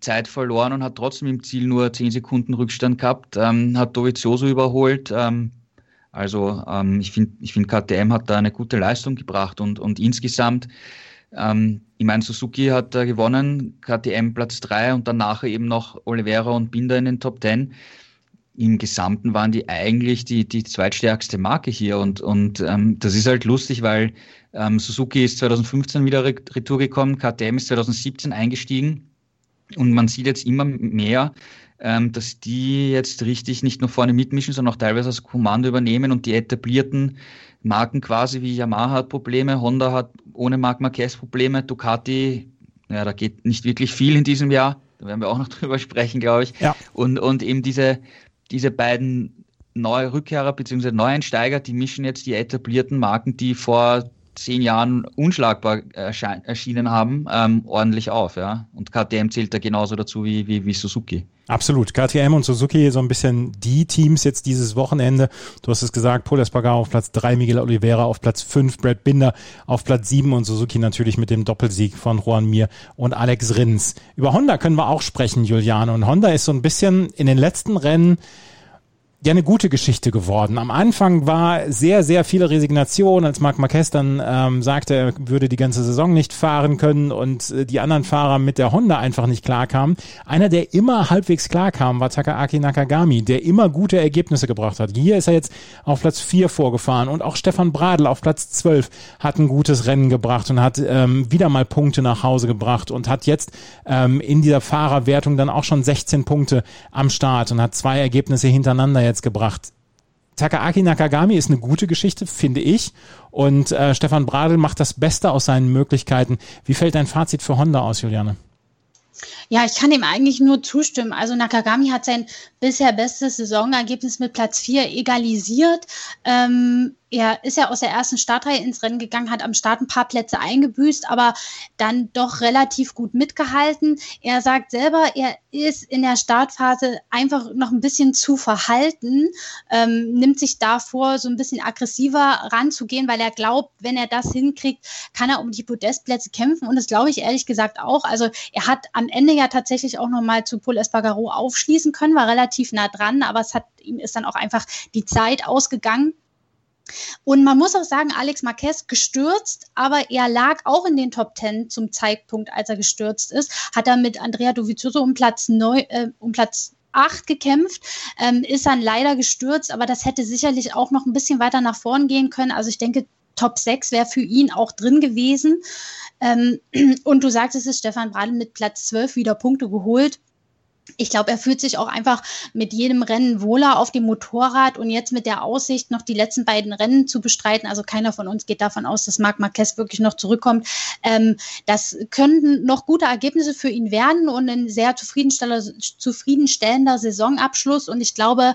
Zeit verloren und hat trotzdem im Ziel nur 10 Sekunden Rückstand gehabt, ähm, hat Dovizioso überholt, ähm, also ähm, ich finde, ich find, KTM hat da eine gute Leistung gebracht und, und insgesamt, ähm, ich meine, Suzuki hat da gewonnen, KTM Platz 3 und danach eben noch Oliveira und Binder in den Top 10. Im Gesamten waren die eigentlich die, die zweitstärkste Marke hier und, und ähm, das ist halt lustig, weil ähm, Suzuki ist 2015 wieder retour gekommen, KTM ist 2017 eingestiegen und man sieht jetzt immer mehr, ähm, dass die jetzt richtig nicht nur vorne mitmischen, sondern auch teilweise das Kommando übernehmen und die etablierten Marken quasi wie Yamaha hat Probleme, Honda hat ohne Marc Marquez Probleme, Ducati, ja, da geht nicht wirklich viel in diesem Jahr, da werden wir auch noch drüber sprechen, glaube ich. Ja. Und, und eben diese, diese beiden neue Rückkehrer bzw. Neueinsteiger, die mischen jetzt die etablierten Marken, die vor zehn Jahren unschlagbar erschienen haben, ähm, ordentlich auf. Ja? Und KTM zählt da genauso dazu wie, wie, wie Suzuki. Absolut. KTM und Suzuki so ein bisschen die Teams jetzt dieses Wochenende. Du hast es gesagt, Paul Espargaro auf Platz drei, Miguel Oliveira auf Platz fünf, Brad Binder auf Platz sieben und Suzuki natürlich mit dem Doppelsieg von Juan Mir und Alex Rins. Über Honda können wir auch sprechen, Juliane. Und Honda ist so ein bisschen in den letzten Rennen ja eine gute Geschichte geworden. Am Anfang war sehr, sehr viele Resignation, als Marc Marquez dann ähm, sagte, er würde die ganze Saison nicht fahren können und äh, die anderen Fahrer mit der Honda einfach nicht klarkamen. Einer, der immer halbwegs klarkam, war Takaaki Nakagami, der immer gute Ergebnisse gebracht hat. Hier ist er jetzt auf Platz 4 vorgefahren und auch Stefan Bradl auf Platz 12 hat ein gutes Rennen gebracht und hat ähm, wieder mal Punkte nach Hause gebracht und hat jetzt ähm, in dieser Fahrerwertung dann auch schon 16 Punkte am Start und hat zwei Ergebnisse hintereinander jetzt gebracht. Takaaki Nakagami ist eine gute Geschichte, finde ich. Und äh, Stefan Bradl macht das Beste aus seinen Möglichkeiten. Wie fällt dein Fazit für Honda aus, Juliane? Ja, ich kann dem eigentlich nur zustimmen. Also Nakagami hat sein bisher bestes Saisonergebnis mit Platz 4 egalisiert. Ähm, er ist ja aus der ersten Startreihe ins Rennen gegangen, hat am Start ein paar Plätze eingebüßt, aber dann doch relativ gut mitgehalten. Er sagt selber, er ist in der Startphase einfach noch ein bisschen zu verhalten, ähm, nimmt sich davor, so ein bisschen aggressiver ranzugehen, weil er glaubt, wenn er das hinkriegt, kann er um die Podestplätze kämpfen. Und das glaube ich ehrlich gesagt auch. Also er hat am Ende ja tatsächlich auch nochmal zu Paul Espargaro aufschließen können, war relativ nah dran, aber es hat ihm ist dann auch einfach die Zeit ausgegangen. Und man muss auch sagen, Alex Marquez gestürzt, aber er lag auch in den Top Ten zum Zeitpunkt, als er gestürzt ist. Hat er mit Andrea Dovizioso um Platz, neun, äh, um Platz 8 gekämpft, ähm, ist dann leider gestürzt, aber das hätte sicherlich auch noch ein bisschen weiter nach vorn gehen können. Also ich denke, Top 6 wäre für ihn auch drin gewesen. Ähm, und du sagtest es, Stefan Bradl mit Platz 12 wieder Punkte geholt ich glaube, er fühlt sich auch einfach mit jedem Rennen wohler auf dem Motorrad und jetzt mit der Aussicht, noch die letzten beiden Rennen zu bestreiten. Also keiner von uns geht davon aus, dass Marc Marquez wirklich noch zurückkommt. Ähm, das könnten noch gute Ergebnisse für ihn werden und ein sehr zufriedenstellender, zufriedenstellender Saisonabschluss. Und ich glaube,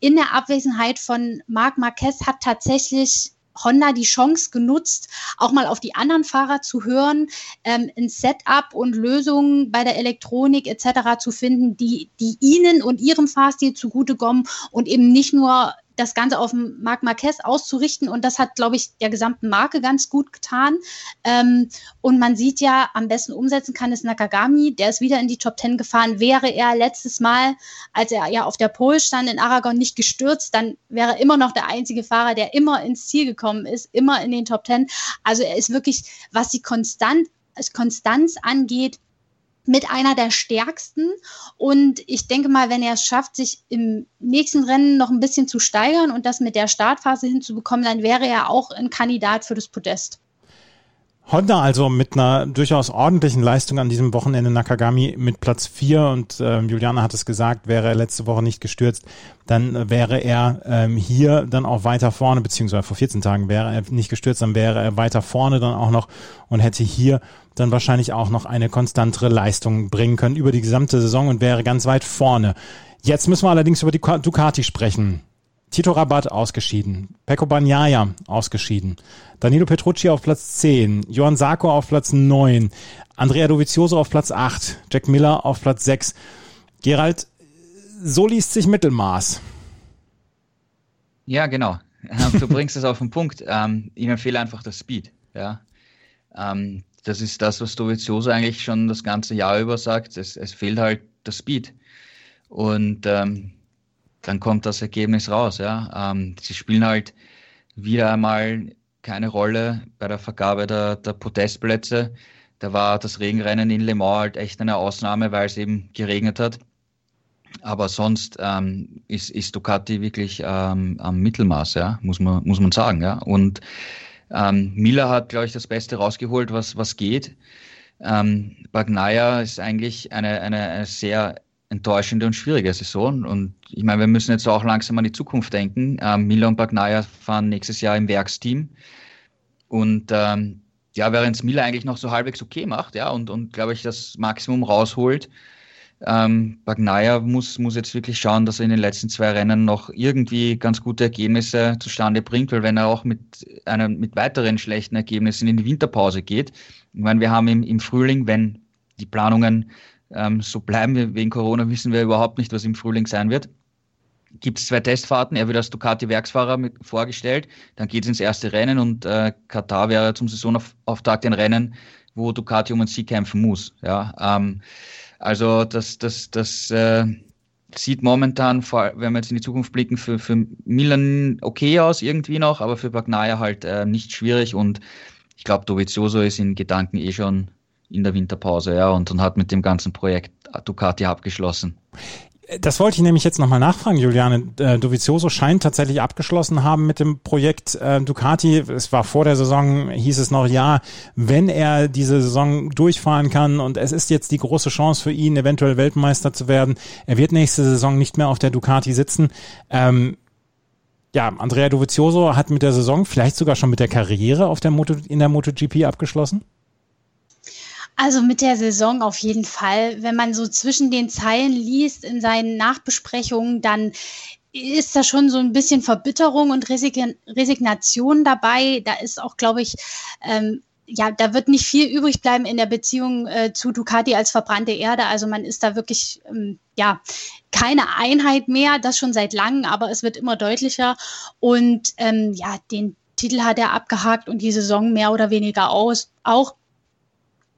in der Abwesenheit von Marc Marquez hat tatsächlich Honda die Chance genutzt, auch mal auf die anderen Fahrer zu hören, ähm, ein Setup und Lösungen bei der Elektronik etc. zu finden, die, die ihnen und ihrem Fahrstil zugutekommen und eben nicht nur das Ganze auf Marc Marquez auszurichten. Und das hat, glaube ich, der gesamten Marke ganz gut getan. Ähm, und man sieht ja, am besten umsetzen kann es Nakagami. Der ist wieder in die Top Ten gefahren. Wäre er letztes Mal, als er ja auf der Pole stand in Aragon, nicht gestürzt, dann wäre er immer noch der einzige Fahrer, der immer ins Ziel gekommen ist, immer in den Top Ten. Also er ist wirklich, was die Konstant, Konstanz angeht, mit einer der stärksten. Und ich denke mal, wenn er es schafft, sich im nächsten Rennen noch ein bisschen zu steigern und das mit der Startphase hinzubekommen, dann wäre er auch ein Kandidat für das Podest. Honda also mit einer durchaus ordentlichen Leistung an diesem Wochenende Nakagami mit Platz 4 und äh, Juliana hat es gesagt, wäre er letzte Woche nicht gestürzt, dann wäre er ähm, hier dann auch weiter vorne, beziehungsweise vor 14 Tagen wäre er nicht gestürzt, dann wäre er weiter vorne dann auch noch und hätte hier dann wahrscheinlich auch noch eine konstantere Leistung bringen können über die gesamte Saison und wäre ganz weit vorne. Jetzt müssen wir allerdings über die Ducati sprechen. Tito Rabat ausgeschieden, Pecco Bagnaia ausgeschieden, Danilo Petrucci auf Platz 10, Johann Sarko auf Platz 9, Andrea Dovizioso auf Platz 8, Jack Miller auf Platz 6. Gerald, so liest sich Mittelmaß. Ja, genau. Du bringst es auf den Punkt. Ähm, ihnen fehlt einfach das Speed. Ja. Ähm, das ist das, was Dovizioso eigentlich schon das ganze Jahr über sagt. Es, es fehlt halt das Speed. Und ähm, dann kommt das Ergebnis raus. Ja. Ähm, sie spielen halt wieder einmal keine Rolle bei der Vergabe der, der Podestplätze. Da war das Regenrennen in Le Mans halt echt eine Ausnahme, weil es eben geregnet hat. Aber sonst ähm, ist, ist Ducati wirklich ähm, am Mittelmaß, ja, muss man, muss man sagen. Ja. Und ähm, Miller hat, glaube ich, das Beste rausgeholt, was, was geht. Ähm, Bagnaia ist eigentlich eine, eine, eine sehr enttäuschende und schwierige Saison. Und ich meine, wir müssen jetzt auch langsam an die Zukunft denken. Ähm, Miller und Bagnaia fahren nächstes Jahr im Werksteam. Und ähm, ja, während es Miller eigentlich noch so halbwegs okay macht, ja, und, und glaube ich, das Maximum rausholt, ähm, Bagnaia muss, muss jetzt wirklich schauen, dass er in den letzten zwei Rennen noch irgendwie ganz gute Ergebnisse zustande bringt, weil wenn er auch mit, einer, mit weiteren schlechten Ergebnissen in die Winterpause geht, ich meine, wir haben im, im Frühling, wenn die Planungen ähm, so bleiben. Wegen Corona wissen wir überhaupt nicht, was im Frühling sein wird. Gibt es zwei Testfahrten, er wird als Ducati-Werksfahrer vorgestellt, dann geht es ins erste Rennen und äh, Katar wäre zum Saisonauftakt ein Rennen, wo Ducati um einen Sieg kämpfen muss. Ja, ähm, also das, das, das äh, sieht momentan, wenn wir jetzt in die Zukunft blicken, für, für Milan okay aus irgendwie noch, aber für Bagnaia halt äh, nicht schwierig und ich glaube, Dovizioso ist in Gedanken eh schon in der Winterpause, ja, und, und hat mit dem ganzen Projekt Ducati abgeschlossen. Das wollte ich nämlich jetzt nochmal nachfragen, Juliane. Äh, Dovizioso scheint tatsächlich abgeschlossen haben mit dem Projekt äh, Ducati. Es war vor der Saison, hieß es noch, ja, wenn er diese Saison durchfahren kann und es ist jetzt die große Chance für ihn, eventuell Weltmeister zu werden. Er wird nächste Saison nicht mehr auf der Ducati sitzen. Ähm, ja, Andrea Dovizioso hat mit der Saison, vielleicht sogar schon mit der Karriere auf der Moto, in der MotoGP abgeschlossen? Also mit der Saison auf jeden Fall. Wenn man so zwischen den Zeilen liest in seinen Nachbesprechungen, dann ist da schon so ein bisschen Verbitterung und Resignation dabei. Da ist auch, glaube ich, ähm, ja, da wird nicht viel übrig bleiben in der Beziehung äh, zu Ducati als verbrannte Erde. Also man ist da wirklich, ähm, ja, keine Einheit mehr, das schon seit langem, aber es wird immer deutlicher. Und ähm, ja, den Titel hat er abgehakt und die Saison mehr oder weniger aus, auch.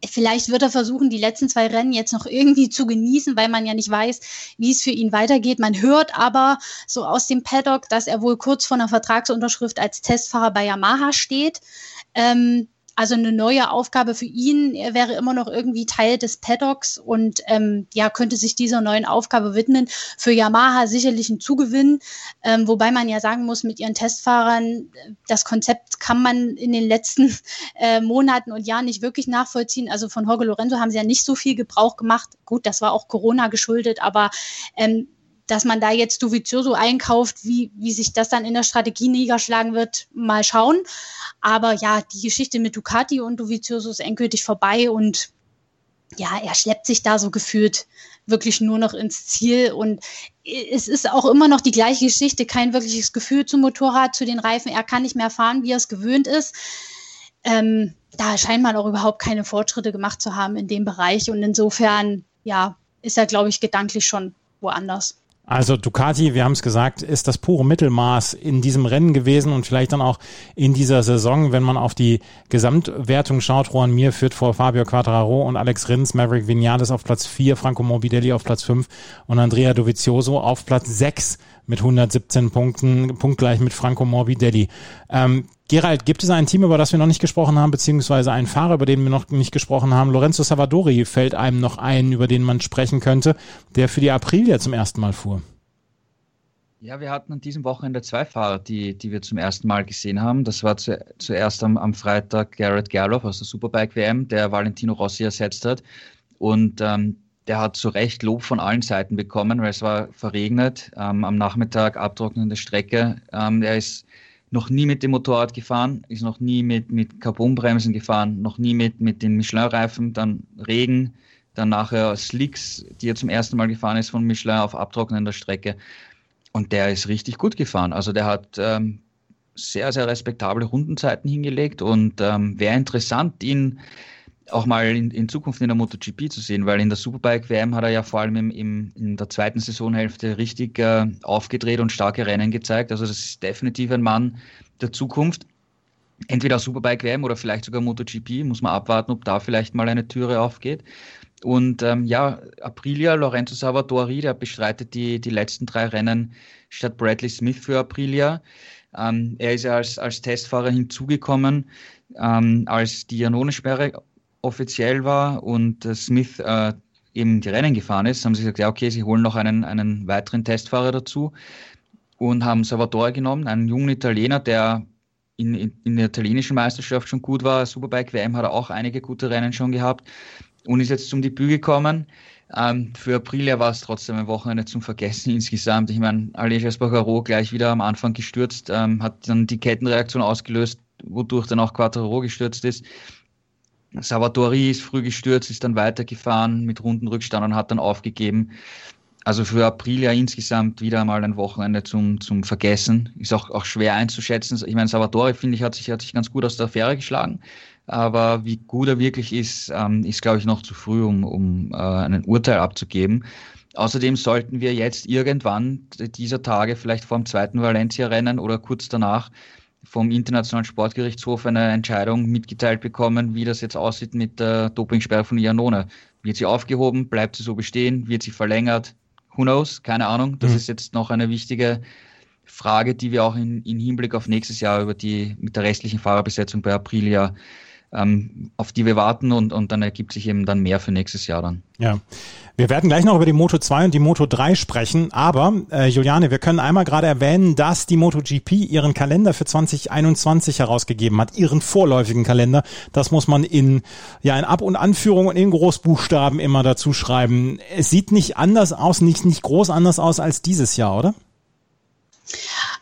Vielleicht wird er versuchen, die letzten zwei Rennen jetzt noch irgendwie zu genießen, weil man ja nicht weiß, wie es für ihn weitergeht. Man hört aber so aus dem Paddock, dass er wohl kurz vor einer Vertragsunterschrift als Testfahrer bei Yamaha steht. Ähm, also eine neue Aufgabe für ihn. Er wäre immer noch irgendwie Teil des Paddocks und ähm, ja, könnte sich dieser neuen Aufgabe widmen. Für Yamaha sicherlich ein Zugewinn, ähm, wobei man ja sagen muss, mit ihren Testfahrern, das Konzept kann man in den letzten äh, Monaten und Jahren nicht wirklich nachvollziehen. Also von Jorge Lorenzo haben sie ja nicht so viel Gebrauch gemacht. Gut, das war auch Corona geschuldet, aber ähm, dass man da jetzt Dovizioso einkauft, wie, wie sich das dann in der Strategie niederschlagen wird, mal schauen. Aber ja, die Geschichte mit Ducati und Dovizioso ist endgültig vorbei und ja, er schleppt sich da so gefühlt wirklich nur noch ins Ziel und es ist auch immer noch die gleiche Geschichte, kein wirkliches Gefühl zum Motorrad, zu den Reifen. Er kann nicht mehr fahren, wie er es gewöhnt ist. Ähm, da scheint man auch überhaupt keine Fortschritte gemacht zu haben in dem Bereich und insofern, ja, ist er, glaube ich, gedanklich schon woanders. Also Ducati, wir haben es gesagt, ist das pure Mittelmaß in diesem Rennen gewesen und vielleicht dann auch in dieser Saison, wenn man auf die Gesamtwertung schaut. Juan Mir führt vor Fabio Quattraro und Alex Rins, Maverick Vinales auf Platz 4, Franco Morbidelli auf Platz 5 und Andrea Dovizioso auf Platz 6 mit 117 Punkten, punktgleich mit Franco Morbidelli. Ähm, Gerald, gibt es ein Team, über das wir noch nicht gesprochen haben, beziehungsweise einen Fahrer, über den wir noch nicht gesprochen haben? Lorenzo Savadori fällt einem noch ein, über den man sprechen könnte, der für die Aprilia zum ersten Mal fuhr. Ja, wir hatten an diesem Wochenende zwei Fahrer, die, die wir zum ersten Mal gesehen haben. Das war zu, zuerst am, am Freitag Garrett Gerloff aus der Superbike WM, der Valentino Rossi ersetzt hat. Und ähm, der hat zu Recht Lob von allen Seiten bekommen, weil es war verregnet, ähm, am Nachmittag abtrocknende Strecke. Ähm, er ist noch nie mit dem Motorrad gefahren, ist noch nie mit, mit Carbonbremsen gefahren, noch nie mit, mit den Michelin-Reifen, dann Regen, dann nachher Slicks, die er zum ersten Mal gefahren ist von Michelin auf abtrocknender Strecke. Und der ist richtig gut gefahren. Also der hat ähm, sehr, sehr respektable Rundenzeiten hingelegt und ähm, wäre interessant, ihn auch mal in, in, Zukunft in der MotoGP zu sehen, weil in der Superbike WM hat er ja vor allem im, im, in der zweiten Saisonhälfte richtig äh, aufgedreht und starke Rennen gezeigt. Also das ist definitiv ein Mann der Zukunft. Entweder Superbike WM oder vielleicht sogar MotoGP, muss man abwarten, ob da vielleicht mal eine Türe aufgeht. Und ähm, ja, Aprilia, Lorenzo Salvatori, der bestreitet die, die letzten drei Rennen statt Bradley Smith für Aprilia. Ähm, er ist ja als, als Testfahrer hinzugekommen, ähm, als die Janone-Sperre offiziell war und Smith äh, eben die Rennen gefahren ist, haben sie gesagt, ja, okay, sie holen noch einen, einen weiteren Testfahrer dazu und haben Salvatore genommen, einen jungen Italiener, der in, in, in der italienischen Meisterschaft schon gut war. Superbike WM hat er auch einige gute Rennen schon gehabt und ist jetzt zum Debüt gekommen. Ähm, für Aprilia war es trotzdem ein Wochenende zum Vergessen insgesamt. Ich meine, Aleix Espargaro gleich wieder am Anfang gestürzt, ähm, hat dann die Kettenreaktion ausgelöst, wodurch dann auch Quattro gestürzt ist. Salvatori ist früh gestürzt, ist dann weitergefahren mit Rundenrückstand und hat dann aufgegeben. Also für Aprilia insgesamt wieder mal ein Wochenende zum, zum Vergessen. Ist auch, auch schwer einzuschätzen. Ich meine, Salvatore, finde ich, hat sich, hat sich ganz gut aus der Affäre geschlagen. Aber wie gut er wirklich ist, ähm, ist, glaube ich, noch zu früh, um, um äh, ein Urteil abzugeben. Außerdem sollten wir jetzt irgendwann dieser Tage, vielleicht vor dem zweiten Valencia-Rennen oder kurz danach, vom Internationalen Sportgerichtshof eine Entscheidung mitgeteilt bekommen, wie das jetzt aussieht mit der Dopingsperre von Ianone. Wird sie aufgehoben? Bleibt sie so bestehen? Wird sie verlängert? Who knows? Keine Ahnung. Das mhm. ist jetzt noch eine wichtige Frage, die wir auch in, in Hinblick auf nächstes Jahr über die mit der restlichen Fahrerbesetzung bei Aprilia ähm, auf die wir warten und, und dann ergibt sich eben dann mehr für nächstes Jahr dann. Ja. Wir werden gleich noch über die Moto 2 und die Moto 3 sprechen, aber äh, Juliane, wir können einmal gerade erwähnen, dass die MotoGP ihren Kalender für 2021 herausgegeben hat, ihren vorläufigen Kalender. Das muss man in ja in Ab- und Anführung und in Großbuchstaben immer dazu schreiben. Es sieht nicht anders aus, nicht nicht groß anders aus als dieses Jahr, oder?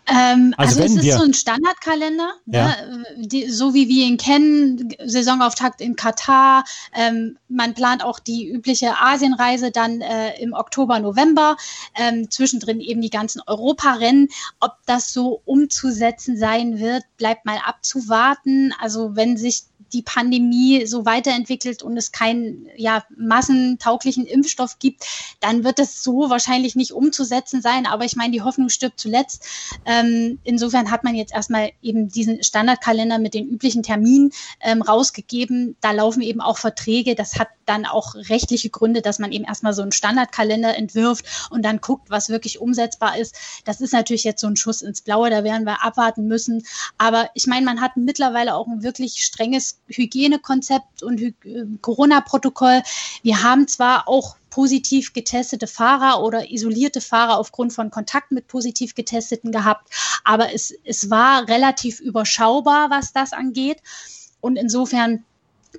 Ähm, also, also es ist so ein Standardkalender, ne? ja. ne? die, so wie wir ihn kennen, Saisonauftakt in Katar. Ähm, man plant auch die übliche Asienreise dann äh, im Oktober, November. Ähm, zwischendrin eben die ganzen Europarennen. Ob das so umzusetzen sein wird, bleibt mal abzuwarten. Also wenn sich die Pandemie so weiterentwickelt und es keinen ja, massentauglichen Impfstoff gibt, dann wird es so wahrscheinlich nicht umzusetzen sein. Aber ich meine, die Hoffnung stirbt zuletzt. Ähm, insofern hat man jetzt erstmal eben diesen Standardkalender mit den üblichen Terminen ähm, rausgegeben. Da laufen eben auch Verträge. Das hat dann auch rechtliche Gründe, dass man eben erstmal so einen Standardkalender entwirft und dann guckt, was wirklich umsetzbar ist. Das ist natürlich jetzt so ein Schuss ins Blaue. Da werden wir abwarten müssen. Aber ich meine, man hat mittlerweile auch ein wirklich strenges Hygienekonzept und Hy äh, Corona-Protokoll. Wir haben zwar auch positiv getestete Fahrer oder isolierte Fahrer aufgrund von Kontakt mit positiv getesteten gehabt, aber es, es war relativ überschaubar, was das angeht. Und insofern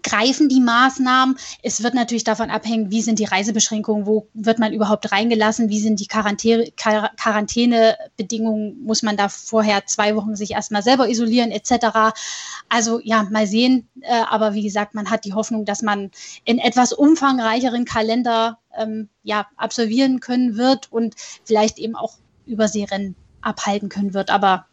greifen die Maßnahmen. Es wird natürlich davon abhängen, wie sind die Reisebeschränkungen, wo wird man überhaupt reingelassen, wie sind die Quarantäne, Quarantänebedingungen, muss man da vorher zwei Wochen sich erstmal selber isolieren etc. Also ja, mal sehen. Äh, aber wie gesagt, man hat die Hoffnung, dass man in etwas umfangreicheren Kalender ähm, ja, absolvieren können wird und vielleicht eben auch Überseerennen abhalten können wird. Aber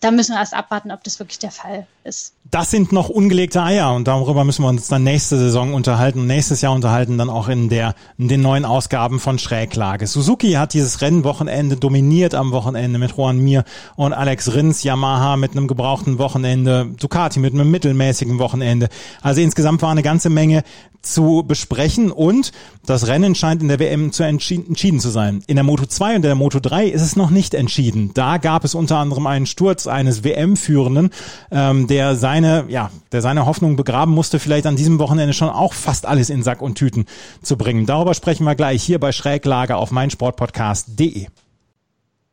da müssen wir erst abwarten, ob das wirklich der Fall ist. Das sind noch ungelegte Eier und darüber müssen wir uns dann nächste Saison unterhalten, nächstes Jahr unterhalten, dann auch in der in den neuen Ausgaben von Schräglage. Suzuki hat dieses Rennwochenende dominiert am Wochenende mit Juan Mir und Alex Rins, Yamaha mit einem gebrauchten Wochenende, Ducati mit einem mittelmäßigen Wochenende. Also insgesamt war eine ganze Menge zu besprechen und das Rennen scheint in der WM zu entschieden zu sein. In der Moto 2 und der Moto 3 ist es noch nicht entschieden. Da gab es unter anderem einen Sturz eines WM-Führenden, ähm, der seine, ja, der seine Hoffnung begraben musste, vielleicht an diesem Wochenende schon auch fast alles in Sack und Tüten zu bringen. Darüber sprechen wir gleich hier bei Schräglage auf meinsportpodcast.de.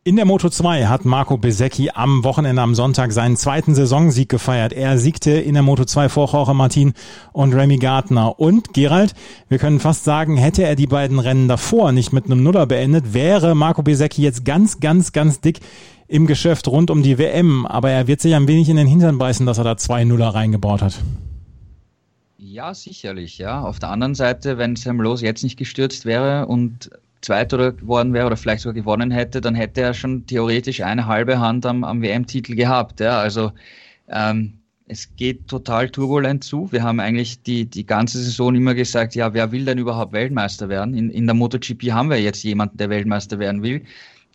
In der Moto 2 hat Marco Besecchi am Wochenende am Sonntag seinen zweiten Saisonsieg gefeiert. Er siegte in der Moto 2 vor Jorge Martin und Remy Gardner. Und Gerald, wir können fast sagen, hätte er die beiden Rennen davor nicht mit einem Nuller beendet, wäre Marco Besecchi jetzt ganz, ganz, ganz dick im Geschäft rund um die WM. Aber er wird sich ein wenig in den Hintern beißen, dass er da zwei Nuller reingebaut hat. Ja, sicherlich, ja. Auf der anderen Seite, wenn Sam Lowe jetzt nicht gestürzt wäre und Zweiter geworden wäre oder vielleicht sogar gewonnen hätte, dann hätte er schon theoretisch eine halbe Hand am, am WM-Titel gehabt. Ja. Also ähm, es geht total turbulent zu. Wir haben eigentlich die, die ganze Saison immer gesagt, ja, wer will denn überhaupt Weltmeister werden? In, in der MotoGP haben wir jetzt jemanden, der Weltmeister werden will.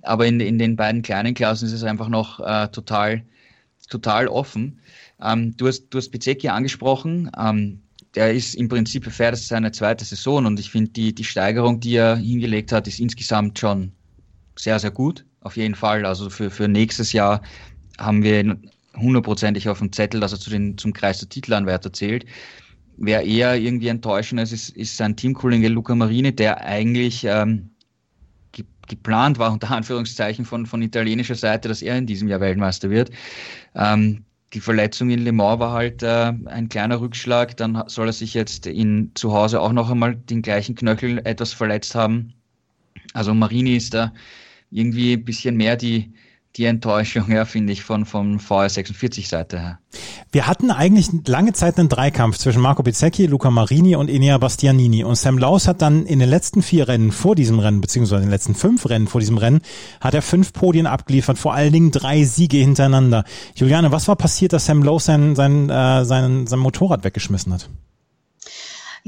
Aber in, in den beiden kleinen Klassen ist es einfach noch äh, total, total offen. Ähm, du hast, du hast Bezecchi angesprochen. Ähm, der ist im Prinzip ist seine zweite Saison und ich finde, die, die Steigerung, die er hingelegt hat, ist insgesamt schon sehr, sehr gut. Auf jeden Fall. Also für, für nächstes Jahr haben wir hundertprozentig auf dem Zettel, dass er zu den, zum Kreis der Titelanwärter zählt. Wer eher irgendwie enttäuschend ist, ist, ist sein Teamkollege Luca Marini, der eigentlich ähm, geplant war, unter Anführungszeichen von, von italienischer Seite, dass er in diesem Jahr Weltmeister wird. Ähm, die Verletzung in Le Mans war halt äh, ein kleiner Rückschlag. Dann soll er sich jetzt in, zu Hause auch noch einmal den gleichen Knöchel etwas verletzt haben. Also Marini ist da irgendwie ein bisschen mehr die, die Enttäuschung, ja, finde ich, von, von VR46-Seite her. Wir hatten eigentlich lange Zeit einen Dreikampf zwischen Marco Bezzecchi, Luca Marini und Enea Bastianini. Und Sam Laus hat dann in den letzten vier Rennen vor diesem Rennen, beziehungsweise in den letzten fünf Rennen vor diesem Rennen, hat er fünf Podien abgeliefert, vor allen Dingen drei Siege hintereinander. Juliane, was war passiert, dass Sam Laus sein, sein, äh, sein, sein Motorrad weggeschmissen hat?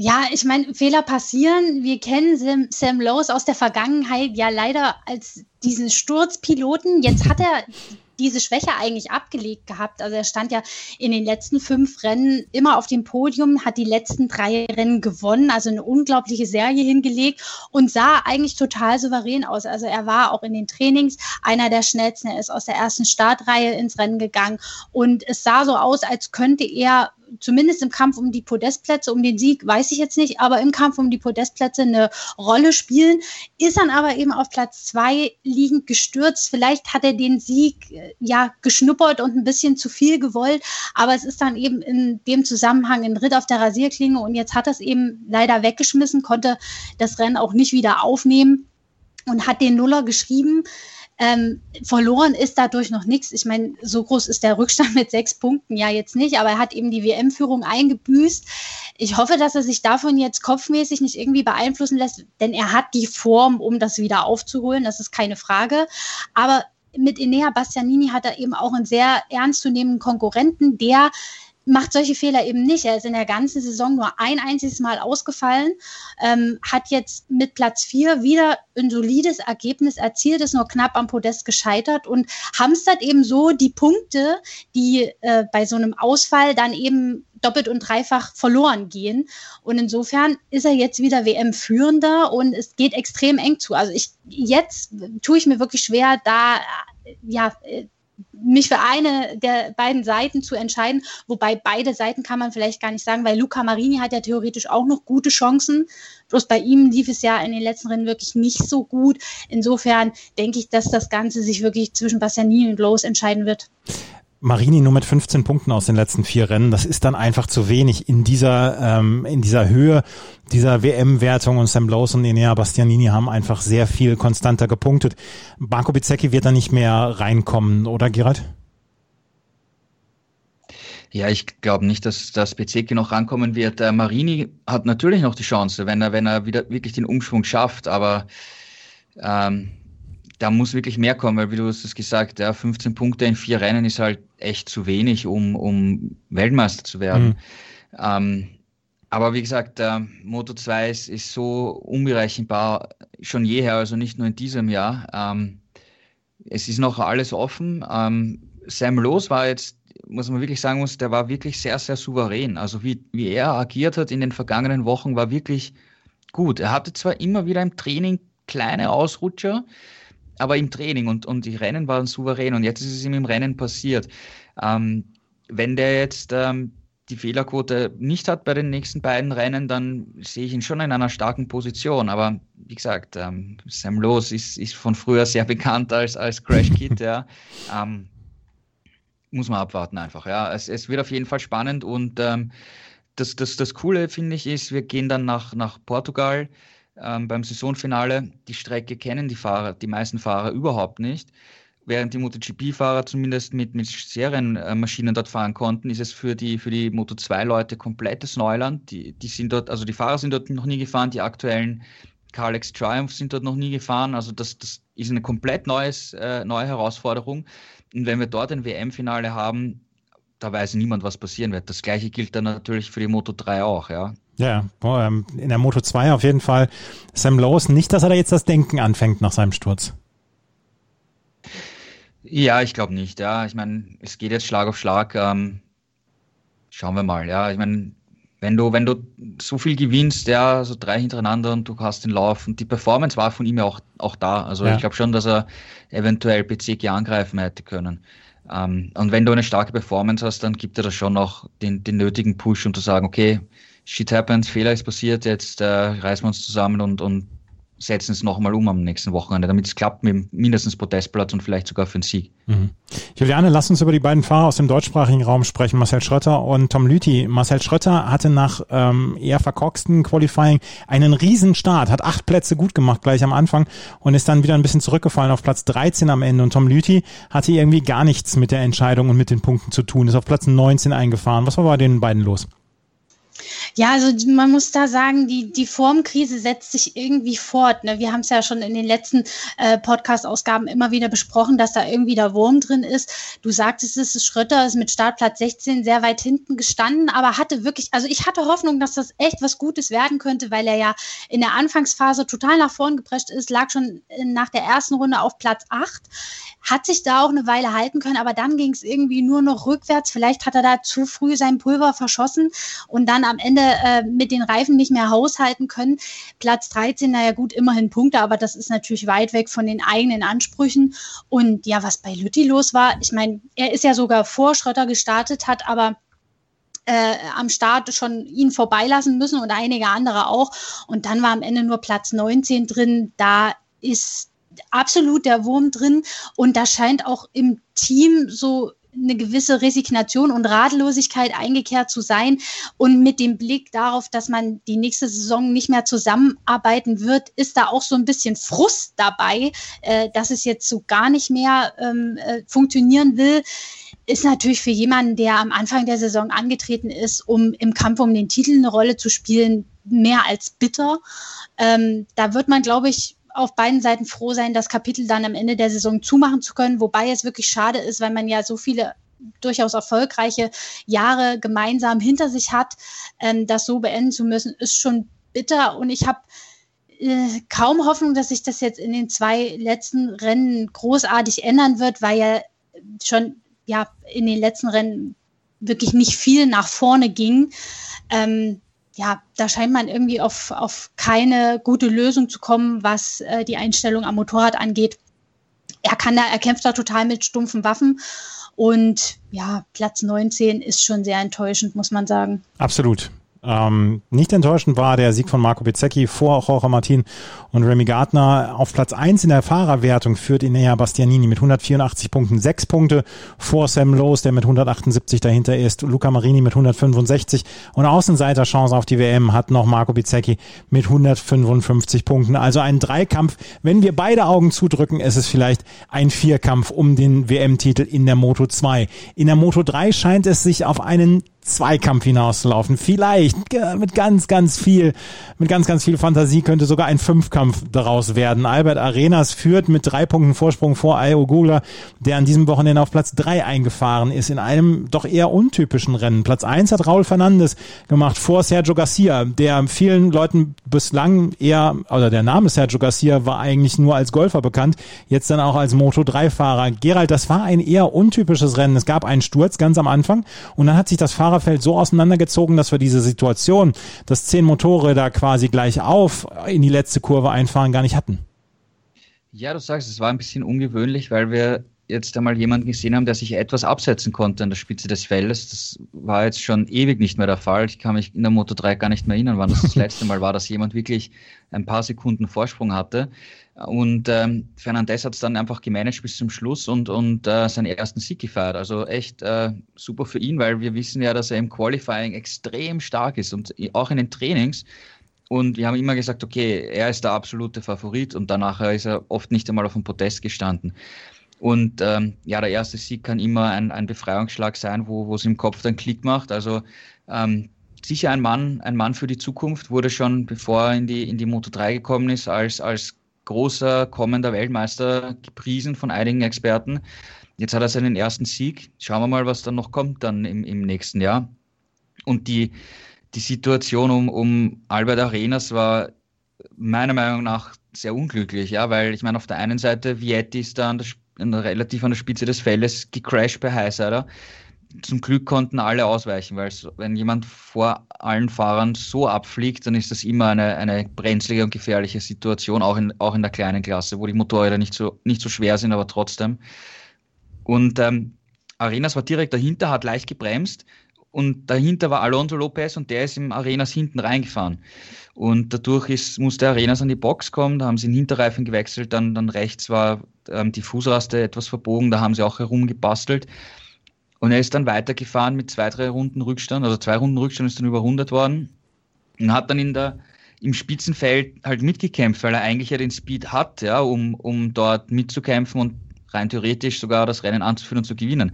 Ja, ich meine, Fehler passieren. Wir kennen Sam, Sam Lowe aus der Vergangenheit ja leider als diesen Sturzpiloten. Jetzt hat er diese Schwäche eigentlich abgelegt gehabt. Also er stand ja in den letzten fünf Rennen immer auf dem Podium, hat die letzten drei Rennen gewonnen, also eine unglaubliche Serie hingelegt und sah eigentlich total souverän aus. Also er war auch in den Trainings einer der schnellsten. Er ist aus der ersten Startreihe ins Rennen gegangen und es sah so aus, als könnte er zumindest im Kampf um die Podestplätze, um den Sieg, weiß ich jetzt nicht, aber im Kampf um die Podestplätze eine Rolle spielen, ist dann aber eben auf Platz zwei liegend gestürzt. Vielleicht hat er den Sieg äh, ja geschnuppert und ein bisschen zu viel gewollt, aber es ist dann eben in dem Zusammenhang ein Ritt auf der Rasierklinge und jetzt hat er es eben leider weggeschmissen, konnte das Rennen auch nicht wieder aufnehmen und hat den Nuller geschrieben. Ähm, verloren ist dadurch noch nichts. Ich meine, so groß ist der Rückstand mit sechs Punkten ja jetzt nicht, aber er hat eben die WM-Führung eingebüßt. Ich hoffe, dass er sich davon jetzt kopfmäßig nicht irgendwie beeinflussen lässt, denn er hat die Form, um das wieder aufzuholen. Das ist keine Frage. Aber mit Enea Bastianini hat er eben auch einen sehr ernstzunehmenden Konkurrenten, der macht solche Fehler eben nicht. Er ist in der ganzen Saison nur ein einziges Mal ausgefallen, ähm, hat jetzt mit Platz vier wieder ein solides Ergebnis erzielt, ist nur knapp am Podest gescheitert und hamstert eben so die Punkte, die äh, bei so einem Ausfall dann eben doppelt und dreifach verloren gehen. Und insofern ist er jetzt wieder WM-Führender und es geht extrem eng zu. Also ich jetzt tue ich mir wirklich schwer, da ja äh, mich für eine der beiden Seiten zu entscheiden, wobei beide Seiten kann man vielleicht gar nicht sagen, weil Luca Marini hat ja theoretisch auch noch gute Chancen. Bloß bei ihm lief es ja in den letzten Rennen wirklich nicht so gut. Insofern denke ich, dass das Ganze sich wirklich zwischen Bastianini und Lowe's entscheiden wird. Marini nur mit 15 Punkten aus den letzten vier Rennen, das ist dann einfach zu wenig in dieser, ähm, in dieser Höhe dieser WM-Wertung und Sam Blows und Enea Bastianini haben einfach sehr viel konstanter gepunktet. Marco Bizzecchi wird da nicht mehr reinkommen, oder Gerald? Ja, ich glaube nicht, dass das Bezecchi noch rankommen wird. Äh, Marini hat natürlich noch die Chance, wenn er, wenn er wieder wirklich den Umschwung schafft, aber ähm, da muss wirklich mehr kommen, weil wie du hast es gesagt, ja, 15 Punkte in vier Rennen ist halt echt zu wenig, um, um Weltmeister zu werden. Mhm. Ähm, aber wie gesagt, äh, Moto 2 ist, ist so unberechenbar schon jeher, also nicht nur in diesem Jahr. Ähm, es ist noch alles offen. Ähm, Sam Loos war jetzt, muss man wirklich sagen muss, der war wirklich sehr, sehr souverän. Also wie, wie er agiert hat in den vergangenen Wochen, war wirklich gut. Er hatte zwar immer wieder im Training kleine Ausrutscher, aber im Training und, und die Rennen waren souverän und jetzt ist es ihm im Rennen passiert. Ähm, wenn der jetzt ähm, die Fehlerquote nicht hat bei den nächsten beiden Rennen, dann sehe ich ihn schon in einer starken Position. Aber wie gesagt, ähm, Sam Lowe ist, ist von früher sehr bekannt als, als Crash Kit. ja. Ähm, muss man abwarten einfach. Ja. Es, es wird auf jeden Fall spannend und ähm, das, das, das Coole, finde ich, ist, wir gehen dann nach, nach Portugal ähm, beim Saisonfinale. Die Strecke kennen die Fahrer, die meisten Fahrer überhaupt nicht während die MotoGP-Fahrer zumindest mit, mit Serienmaschinen dort fahren konnten, ist es für die, für die Moto2-Leute komplettes Neuland. Die, die sind dort, also die Fahrer sind dort noch nie gefahren, die aktuellen Carlex Triumph sind dort noch nie gefahren. Also das, das ist eine komplett neues, äh, neue Herausforderung. Und wenn wir dort ein WM-Finale haben, da weiß niemand, was passieren wird. Das gleiche gilt dann natürlich für die Moto 3 auch, ja. Ja, ähm, in der Moto 2 auf jeden Fall Sam Lowe nicht, dass er da jetzt das Denken anfängt nach seinem Sturz. Ja, ich glaube nicht. Ja, ich meine, es geht jetzt Schlag auf Schlag. Ähm, schauen wir mal. Ja, ich meine, wenn du, wenn du so viel gewinnst, ja, so drei hintereinander und du hast den Lauf und die Performance war von ihm ja auch, auch da. Also ja. ich glaube schon, dass er eventuell PCG angreifen hätte können. Ähm, und wenn du eine starke Performance hast, dann gibt er das schon noch den, den nötigen Push, um zu sagen, okay, shit happens, Fehler ist passiert, jetzt äh, reißen wir uns zusammen und, und setzen es nochmal um am nächsten Wochenende, damit es klappt mit mindestens Podestplatz und vielleicht sogar für einen Sieg. Mhm. Juliane, lass uns über die beiden Fahrer aus dem deutschsprachigen Raum sprechen, Marcel Schrötter und Tom Lüthi. Marcel Schrötter hatte nach ähm, eher verkorksten Qualifying einen riesen Start, hat acht Plätze gut gemacht gleich am Anfang und ist dann wieder ein bisschen zurückgefallen auf Platz 13 am Ende. Und Tom Lüthi hatte irgendwie gar nichts mit der Entscheidung und mit den Punkten zu tun, ist auf Platz 19 eingefahren. Was war bei den beiden los? Ja, also man muss da sagen, die, die Formkrise setzt sich irgendwie fort. Ne? Wir haben es ja schon in den letzten äh, Podcast-Ausgaben immer wieder besprochen, dass da irgendwie der Wurm drin ist. Du sagtest es, ist Schröter ist mit Startplatz 16 sehr weit hinten gestanden, aber hatte wirklich, also ich hatte Hoffnung, dass das echt was Gutes werden könnte, weil er ja in der Anfangsphase total nach vorn geprescht ist, lag schon nach der ersten Runde auf Platz 8 hat sich da auch eine Weile halten können, aber dann ging es irgendwie nur noch rückwärts. Vielleicht hat er da zu früh sein Pulver verschossen und dann am Ende äh, mit den Reifen nicht mehr haushalten können. Platz 13, naja gut, immerhin Punkte, aber das ist natürlich weit weg von den eigenen Ansprüchen. Und ja, was bei Lütti los war, ich meine, er ist ja sogar vor Schrötter gestartet, hat aber äh, am Start schon ihn vorbeilassen müssen und einige andere auch. Und dann war am Ende nur Platz 19 drin. Da ist absolut der Wurm drin und da scheint auch im Team so eine gewisse Resignation und Ratlosigkeit eingekehrt zu sein. Und mit dem Blick darauf, dass man die nächste Saison nicht mehr zusammenarbeiten wird, ist da auch so ein bisschen Frust dabei, äh, dass es jetzt so gar nicht mehr ähm, äh, funktionieren will. Ist natürlich für jemanden, der am Anfang der Saison angetreten ist, um im Kampf um den Titel eine Rolle zu spielen, mehr als bitter. Ähm, da wird man, glaube ich, auf beiden Seiten froh sein, das Kapitel dann am Ende der Saison zumachen zu können, wobei es wirklich schade ist, weil man ja so viele durchaus erfolgreiche Jahre gemeinsam hinter sich hat, ähm, das so beenden zu müssen, ist schon bitter und ich habe äh, kaum Hoffnung, dass sich das jetzt in den zwei letzten Rennen großartig ändern wird, weil ja schon ja in den letzten Rennen wirklich nicht viel nach vorne ging. Ähm, ja, da scheint man irgendwie auf, auf keine gute Lösung zu kommen, was äh, die Einstellung am Motorrad angeht. Er kann da, er kämpft da total mit stumpfen Waffen. Und ja, Platz 19 ist schon sehr enttäuschend, muss man sagen. Absolut. Ähm, nicht enttäuschend war der Sieg von Marco Bezzecchi vor Jorge Martin und Remy Gardner. Auf Platz eins in der Fahrerwertung führt Inea Bastianini mit 184 Punkten, sechs Punkte vor Sam Lowe, der mit 178 dahinter ist, Luca Marini mit 165 und Außenseiterchance auf die WM hat noch Marco Bezzecchi mit 155 Punkten. Also ein Dreikampf. Wenn wir beide Augen zudrücken, ist es vielleicht ein Vierkampf um den WM-Titel in der Moto 2. In der Moto 3 scheint es sich auf einen Zweikampf hinauszulaufen. Vielleicht mit ganz, ganz viel, mit ganz, ganz viel Fantasie könnte sogar ein Fünfkampf daraus werden. Albert Arenas führt mit drei Punkten Vorsprung vor Ayo Gula, der an diesem Wochenende auf Platz drei eingefahren ist in einem doch eher untypischen Rennen. Platz eins hat Raul Fernandes gemacht vor Sergio Garcia, der vielen Leuten bislang eher, oder der Name Sergio Garcia war eigentlich nur als Golfer bekannt, jetzt dann auch als Moto3-Fahrer. Gerald, das war ein eher untypisches Rennen. Es gab einen Sturz ganz am Anfang und dann hat sich das Fahrer Fahrerfeld so auseinandergezogen, dass wir diese Situation, dass zehn Motorräder quasi gleich auf in die letzte Kurve einfahren, gar nicht hatten. Ja, du sagst, es war ein bisschen ungewöhnlich, weil wir jetzt einmal jemanden gesehen haben, der sich etwas absetzen konnte an der Spitze des Feldes. Das war jetzt schon ewig nicht mehr der Fall. Ich kann mich in der Moto 3 gar nicht mehr erinnern, wann das das letzte Mal war, dass jemand wirklich ein paar Sekunden Vorsprung hatte. Und ähm, Fernandez hat es dann einfach gemanagt bis zum Schluss und, und äh, seinen ersten Sieg gefeiert. Also echt äh, super für ihn, weil wir wissen ja, dass er im Qualifying extrem stark ist und auch in den Trainings. Und wir haben immer gesagt, okay, er ist der absolute Favorit und danach ist er oft nicht einmal auf dem Podest gestanden. Und ähm, ja, der erste Sieg kann immer ein, ein Befreiungsschlag sein, wo es im Kopf dann Klick macht. Also ähm, sicher ein Mann, ein Mann für die Zukunft, wurde schon, bevor er in die, in die Moto 3 gekommen ist, als, als großer kommender Weltmeister gepriesen von einigen Experten. Jetzt hat er seinen ersten Sieg. Schauen wir mal, was dann noch kommt dann im, im nächsten Jahr. Und die, die Situation um, um Albert Arenas war meiner Meinung nach sehr unglücklich, ja, weil ich meine, auf der einen Seite Vietti ist da an der, relativ an der Spitze des Feldes gecrashed bei Highsider zum Glück konnten alle ausweichen, weil wenn jemand vor allen Fahrern so abfliegt, dann ist das immer eine, eine brenzlige und gefährliche Situation, auch in, auch in der kleinen Klasse, wo die Motorräder nicht so, nicht so schwer sind, aber trotzdem. Und ähm, Arenas war direkt dahinter, hat leicht gebremst und dahinter war Alonso Lopez und der ist im Arenas hinten reingefahren. Und dadurch ist, musste Arenas an die Box kommen, da haben sie den Hinterreifen gewechselt, dann, dann rechts war ähm, die Fußraste etwas verbogen, da haben sie auch herumgebastelt. Und er ist dann weitergefahren mit zwei, drei Runden Rückstand, also zwei Runden Rückstand ist dann überrundet worden und hat dann in der, im Spitzenfeld halt mitgekämpft, weil er eigentlich ja den Speed hat, ja, um, um dort mitzukämpfen und rein theoretisch sogar das Rennen anzuführen und zu gewinnen.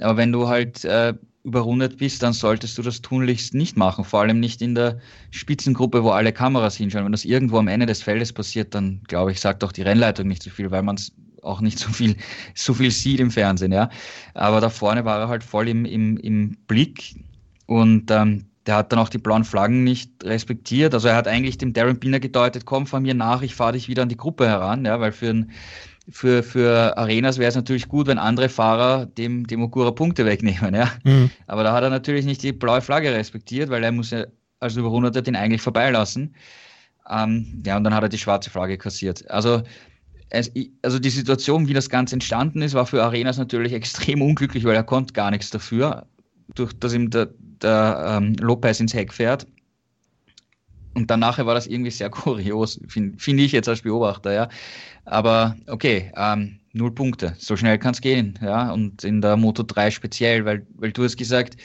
Aber wenn du halt äh, überrundet bist, dann solltest du das tunlichst nicht machen, vor allem nicht in der Spitzengruppe, wo alle Kameras hinschauen. Wenn das irgendwo am Ende des Feldes passiert, dann glaube ich, sagt auch die Rennleitung nicht so viel, weil man es auch nicht so viel, so viel sieht im Fernsehen, ja. Aber da vorne war er halt voll im, im, im Blick und ähm, der hat dann auch die blauen Flaggen nicht respektiert. Also er hat eigentlich dem Darren Biner gedeutet, komm von mir nach, ich fahre dich wieder an die Gruppe heran, ja, weil für ein für, für Arenas wäre es natürlich gut, wenn andere Fahrer dem, dem Ogura Punkte wegnehmen, ja. Mhm. Aber da hat er natürlich nicht die blaue Flagge respektiert, weil er muss ja als Überrundeter den eigentlich vorbeilassen. Ähm, ja, und dann hat er die schwarze Flagge kassiert. Also also die Situation, wie das Ganze entstanden ist, war für Arenas natürlich extrem unglücklich, weil er konnte gar nichts dafür, durch dass ihm der, der ähm, Lopez ins Heck fährt. Und dann nachher war das irgendwie sehr kurios, finde find ich jetzt als Beobachter, ja. Aber okay, ähm, null Punkte, so schnell kann es gehen, ja. Und in der Moto 3 speziell, weil, weil du hast gesagt,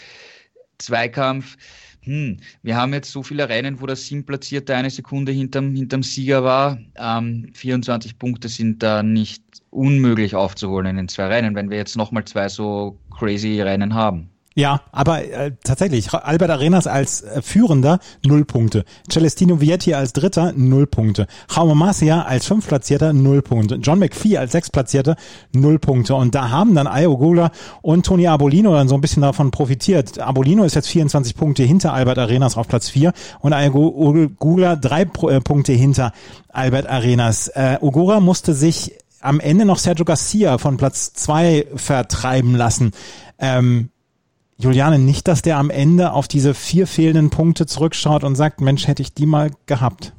Zweikampf, hm, wir haben jetzt so viele Rennen, wo der Siebplatzierte eine Sekunde hinterm, hinterm Sieger war. Ähm, 24 Punkte sind da nicht unmöglich aufzuholen in den zwei Rennen, wenn wir jetzt nochmal zwei so crazy Rennen haben. Ja, aber äh, tatsächlich, Albert Arenas als äh, Führender null Punkte. Celestino Vietti als Dritter null Punkte. Jaume Macia als Fünftplatzierter null Punkte. John McPhee als Sechstplatzierter null Punkte. Und da haben dann Ayogula und Tony Abolino dann so ein bisschen davon profitiert. Abolino ist jetzt 24 Punkte hinter Albert Arenas auf Platz 4 und Ayogula drei äh, Punkte hinter Albert Arenas. Äh, Ogura musste sich am Ende noch Sergio Garcia von Platz zwei vertreiben lassen. Ähm, Juliane, nicht, dass der am Ende auf diese vier fehlenden Punkte zurückschaut und sagt, Mensch, hätte ich die mal gehabt.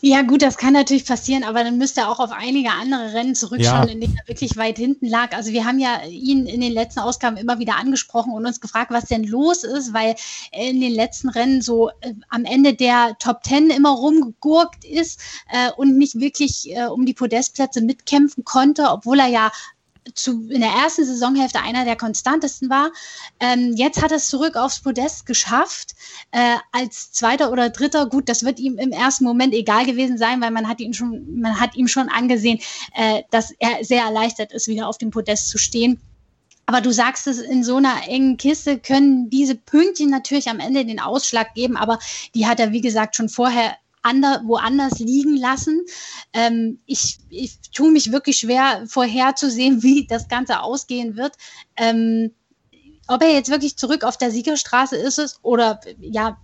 Ja, gut, das kann natürlich passieren, aber dann müsste er auch auf einige andere Rennen zurückschauen, ja. in denen er wirklich weit hinten lag. Also wir haben ja ihn in den letzten Ausgaben immer wieder angesprochen und uns gefragt, was denn los ist, weil er in den letzten Rennen so äh, am Ende der Top Ten immer rumgegurkt ist äh, und nicht wirklich äh, um die Podestplätze mitkämpfen konnte, obwohl er ja zu, in der ersten Saisonhälfte einer der konstantesten war. Ähm, jetzt hat er es zurück aufs Podest geschafft. Äh, als Zweiter oder Dritter, gut, das wird ihm im ersten Moment egal gewesen sein, weil man hat ihn schon, man hat ihm schon angesehen, äh, dass er sehr erleichtert ist, wieder auf dem Podest zu stehen. Aber du sagst es, in so einer engen Kiste können diese Pünktchen natürlich am Ende den Ausschlag geben, aber die hat er, wie gesagt, schon vorher ander, woanders liegen lassen. Ähm, ich, ich tue mich wirklich schwer vorherzusehen, wie das Ganze ausgehen wird. Ähm, ob er jetzt wirklich zurück auf der Siegerstraße ist oder ja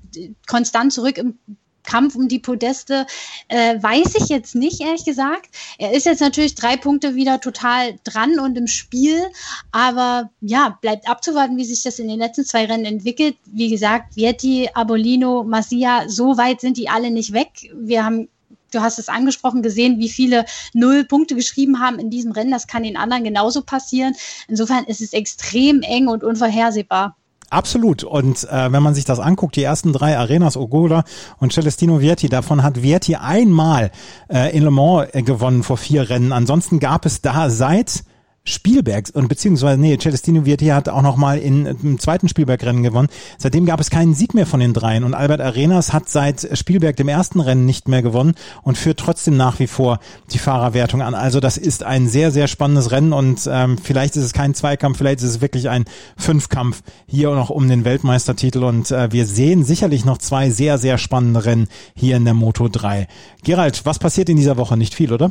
konstant zurück im Kampf um die Podeste, äh, weiß ich jetzt nicht, ehrlich gesagt. Er ist jetzt natürlich drei Punkte wieder total dran und im Spiel, aber ja, bleibt abzuwarten, wie sich das in den letzten zwei Rennen entwickelt. Wie gesagt, Vietti, Abolino, Masia, so weit sind die alle nicht weg. Wir haben du hast es angesprochen, gesehen, wie viele Null Punkte geschrieben haben in diesem Rennen. Das kann den anderen genauso passieren. Insofern ist es extrem eng und unvorhersehbar. Absolut. Und äh, wenn man sich das anguckt, die ersten drei Arenas, Ogola und Celestino Vietti, davon hat Vietti einmal äh, in Le Mans äh, gewonnen vor vier Rennen. Ansonsten gab es da seit Spielberg und beziehungsweise nee, Celestino Vietti hat auch noch mal in, im zweiten Spielberg-Rennen gewonnen. Seitdem gab es keinen Sieg mehr von den dreien und Albert Arenas hat seit Spielberg dem ersten Rennen nicht mehr gewonnen und führt trotzdem nach wie vor die Fahrerwertung an. Also das ist ein sehr sehr spannendes Rennen und ähm, vielleicht ist es kein Zweikampf, vielleicht ist es wirklich ein Fünfkampf hier noch um den Weltmeistertitel und äh, wir sehen sicherlich noch zwei sehr sehr spannende Rennen hier in der Moto 3. Gerald, was passiert in dieser Woche? Nicht viel, oder?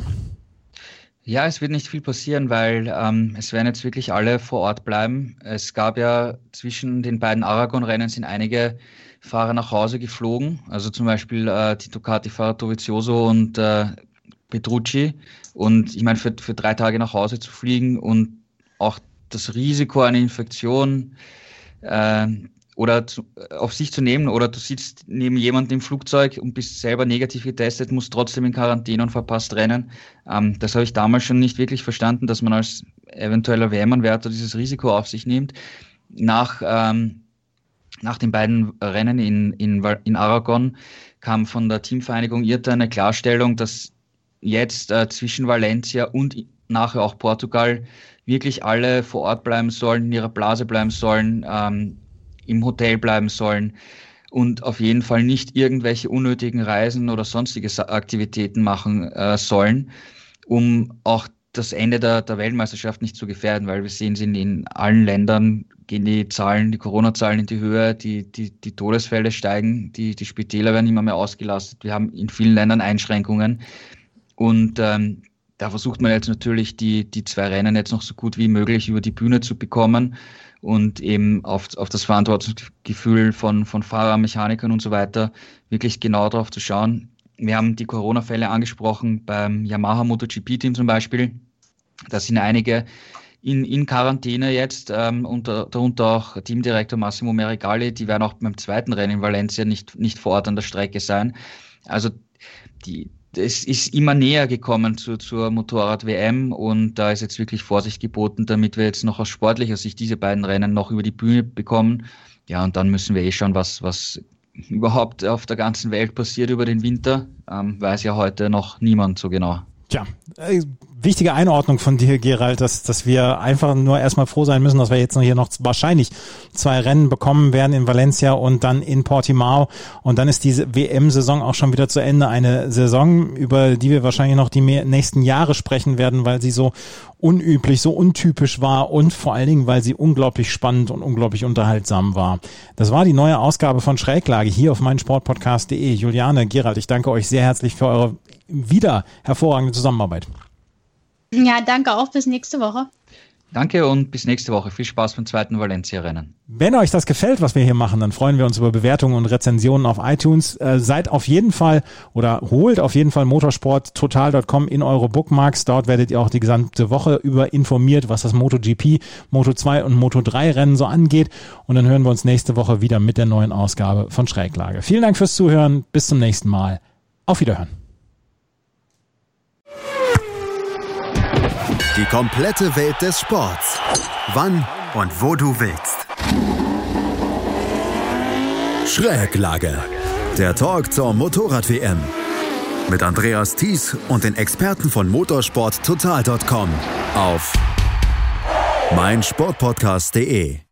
Ja, es wird nicht viel passieren, weil ähm, es werden jetzt wirklich alle vor Ort bleiben. Es gab ja zwischen den beiden Aragon-Rennen sind einige Fahrer nach Hause geflogen, also zum Beispiel äh, die Ducati-Fahrer Dovizioso und äh, Petrucci. Und ich meine, für, für drei Tage nach Hause zu fliegen und auch das Risiko einer Infektion äh, oder zu, äh, auf sich zu nehmen oder du sitzt neben jemandem im Flugzeug und bist selber negativ getestet, musst trotzdem in Quarantäne und verpasst Rennen. Ähm, das habe ich damals schon nicht wirklich verstanden, dass man als eventueller WM-Anwärter dieses Risiko auf sich nimmt. Nach, ähm, nach den beiden Rennen in, in, in Aragon kam von der Teamvereinigung IRTA eine Klarstellung, dass jetzt äh, zwischen Valencia und nachher auch Portugal wirklich alle vor Ort bleiben sollen, in ihrer Blase bleiben sollen, ähm, im Hotel bleiben sollen und auf jeden Fall nicht irgendwelche unnötigen Reisen oder sonstige Aktivitäten machen äh, sollen, um auch das Ende der, der Weltmeisterschaft nicht zu gefährden, weil wir sehen, sind in allen Ländern gehen die Zahlen, die Corona-Zahlen in die Höhe, die, die, die Todesfälle steigen, die, die Spitäler werden immer mehr ausgelastet. Wir haben in vielen Ländern Einschränkungen und ähm, da versucht man jetzt natürlich die, die zwei Rennen jetzt noch so gut wie möglich über die Bühne zu bekommen und eben auf, auf das Verantwortungsgefühl von, von Fahrern, Mechanikern und so weiter wirklich genau darauf zu schauen. Wir haben die Corona-Fälle angesprochen beim Yamaha MotoGP-Team zum Beispiel. Da sind einige in, in Quarantäne jetzt, ähm, unter, darunter auch Teamdirektor Massimo Merigali, die werden auch beim zweiten Rennen in Valencia nicht, nicht vor Ort an der Strecke sein. Also die, es ist immer näher gekommen zu, zur Motorrad-WM und da ist jetzt wirklich Vorsicht geboten, damit wir jetzt noch aus sportlicher Sicht diese beiden Rennen noch über die Bühne bekommen. Ja, und dann müssen wir eh schauen, was, was überhaupt auf der ganzen Welt passiert über den Winter. Ähm, weiß ja heute noch niemand so genau. Tja, äh, wichtige Einordnung von dir, Gerald, dass, dass wir einfach nur erstmal froh sein müssen, dass wir jetzt noch hier noch wahrscheinlich zwei Rennen bekommen werden in Valencia und dann in Portimao. Und dann ist diese WM-Saison auch schon wieder zu Ende. Eine Saison, über die wir wahrscheinlich noch die nächsten Jahre sprechen werden, weil sie so unüblich, so untypisch war und vor allen Dingen, weil sie unglaublich spannend und unglaublich unterhaltsam war. Das war die neue Ausgabe von Schräglage hier auf meinsportpodcast.de. Juliane, Gerald, ich danke euch sehr herzlich für eure wieder hervorragende Zusammenarbeit. Ja, danke auch. Bis nächste Woche. Danke und bis nächste Woche. Viel Spaß beim zweiten Valencia-Rennen. Wenn euch das gefällt, was wir hier machen, dann freuen wir uns über Bewertungen und Rezensionen auf iTunes. Äh, seid auf jeden Fall oder holt auf jeden Fall motorsporttotal.com in eure Bookmarks. Dort werdet ihr auch die gesamte Woche über informiert, was das MotoGP, Moto2 und Moto3 Rennen so angeht. Und dann hören wir uns nächste Woche wieder mit der neuen Ausgabe von Schräglage. Vielen Dank fürs Zuhören. Bis zum nächsten Mal. Auf Wiederhören. Die komplette Welt des Sports. Wann und wo du willst. Schräglage. Der Talk zur Motorrad-WM. Mit Andreas Thies und den Experten von motorsporttotal.com auf meinsportpodcast.de.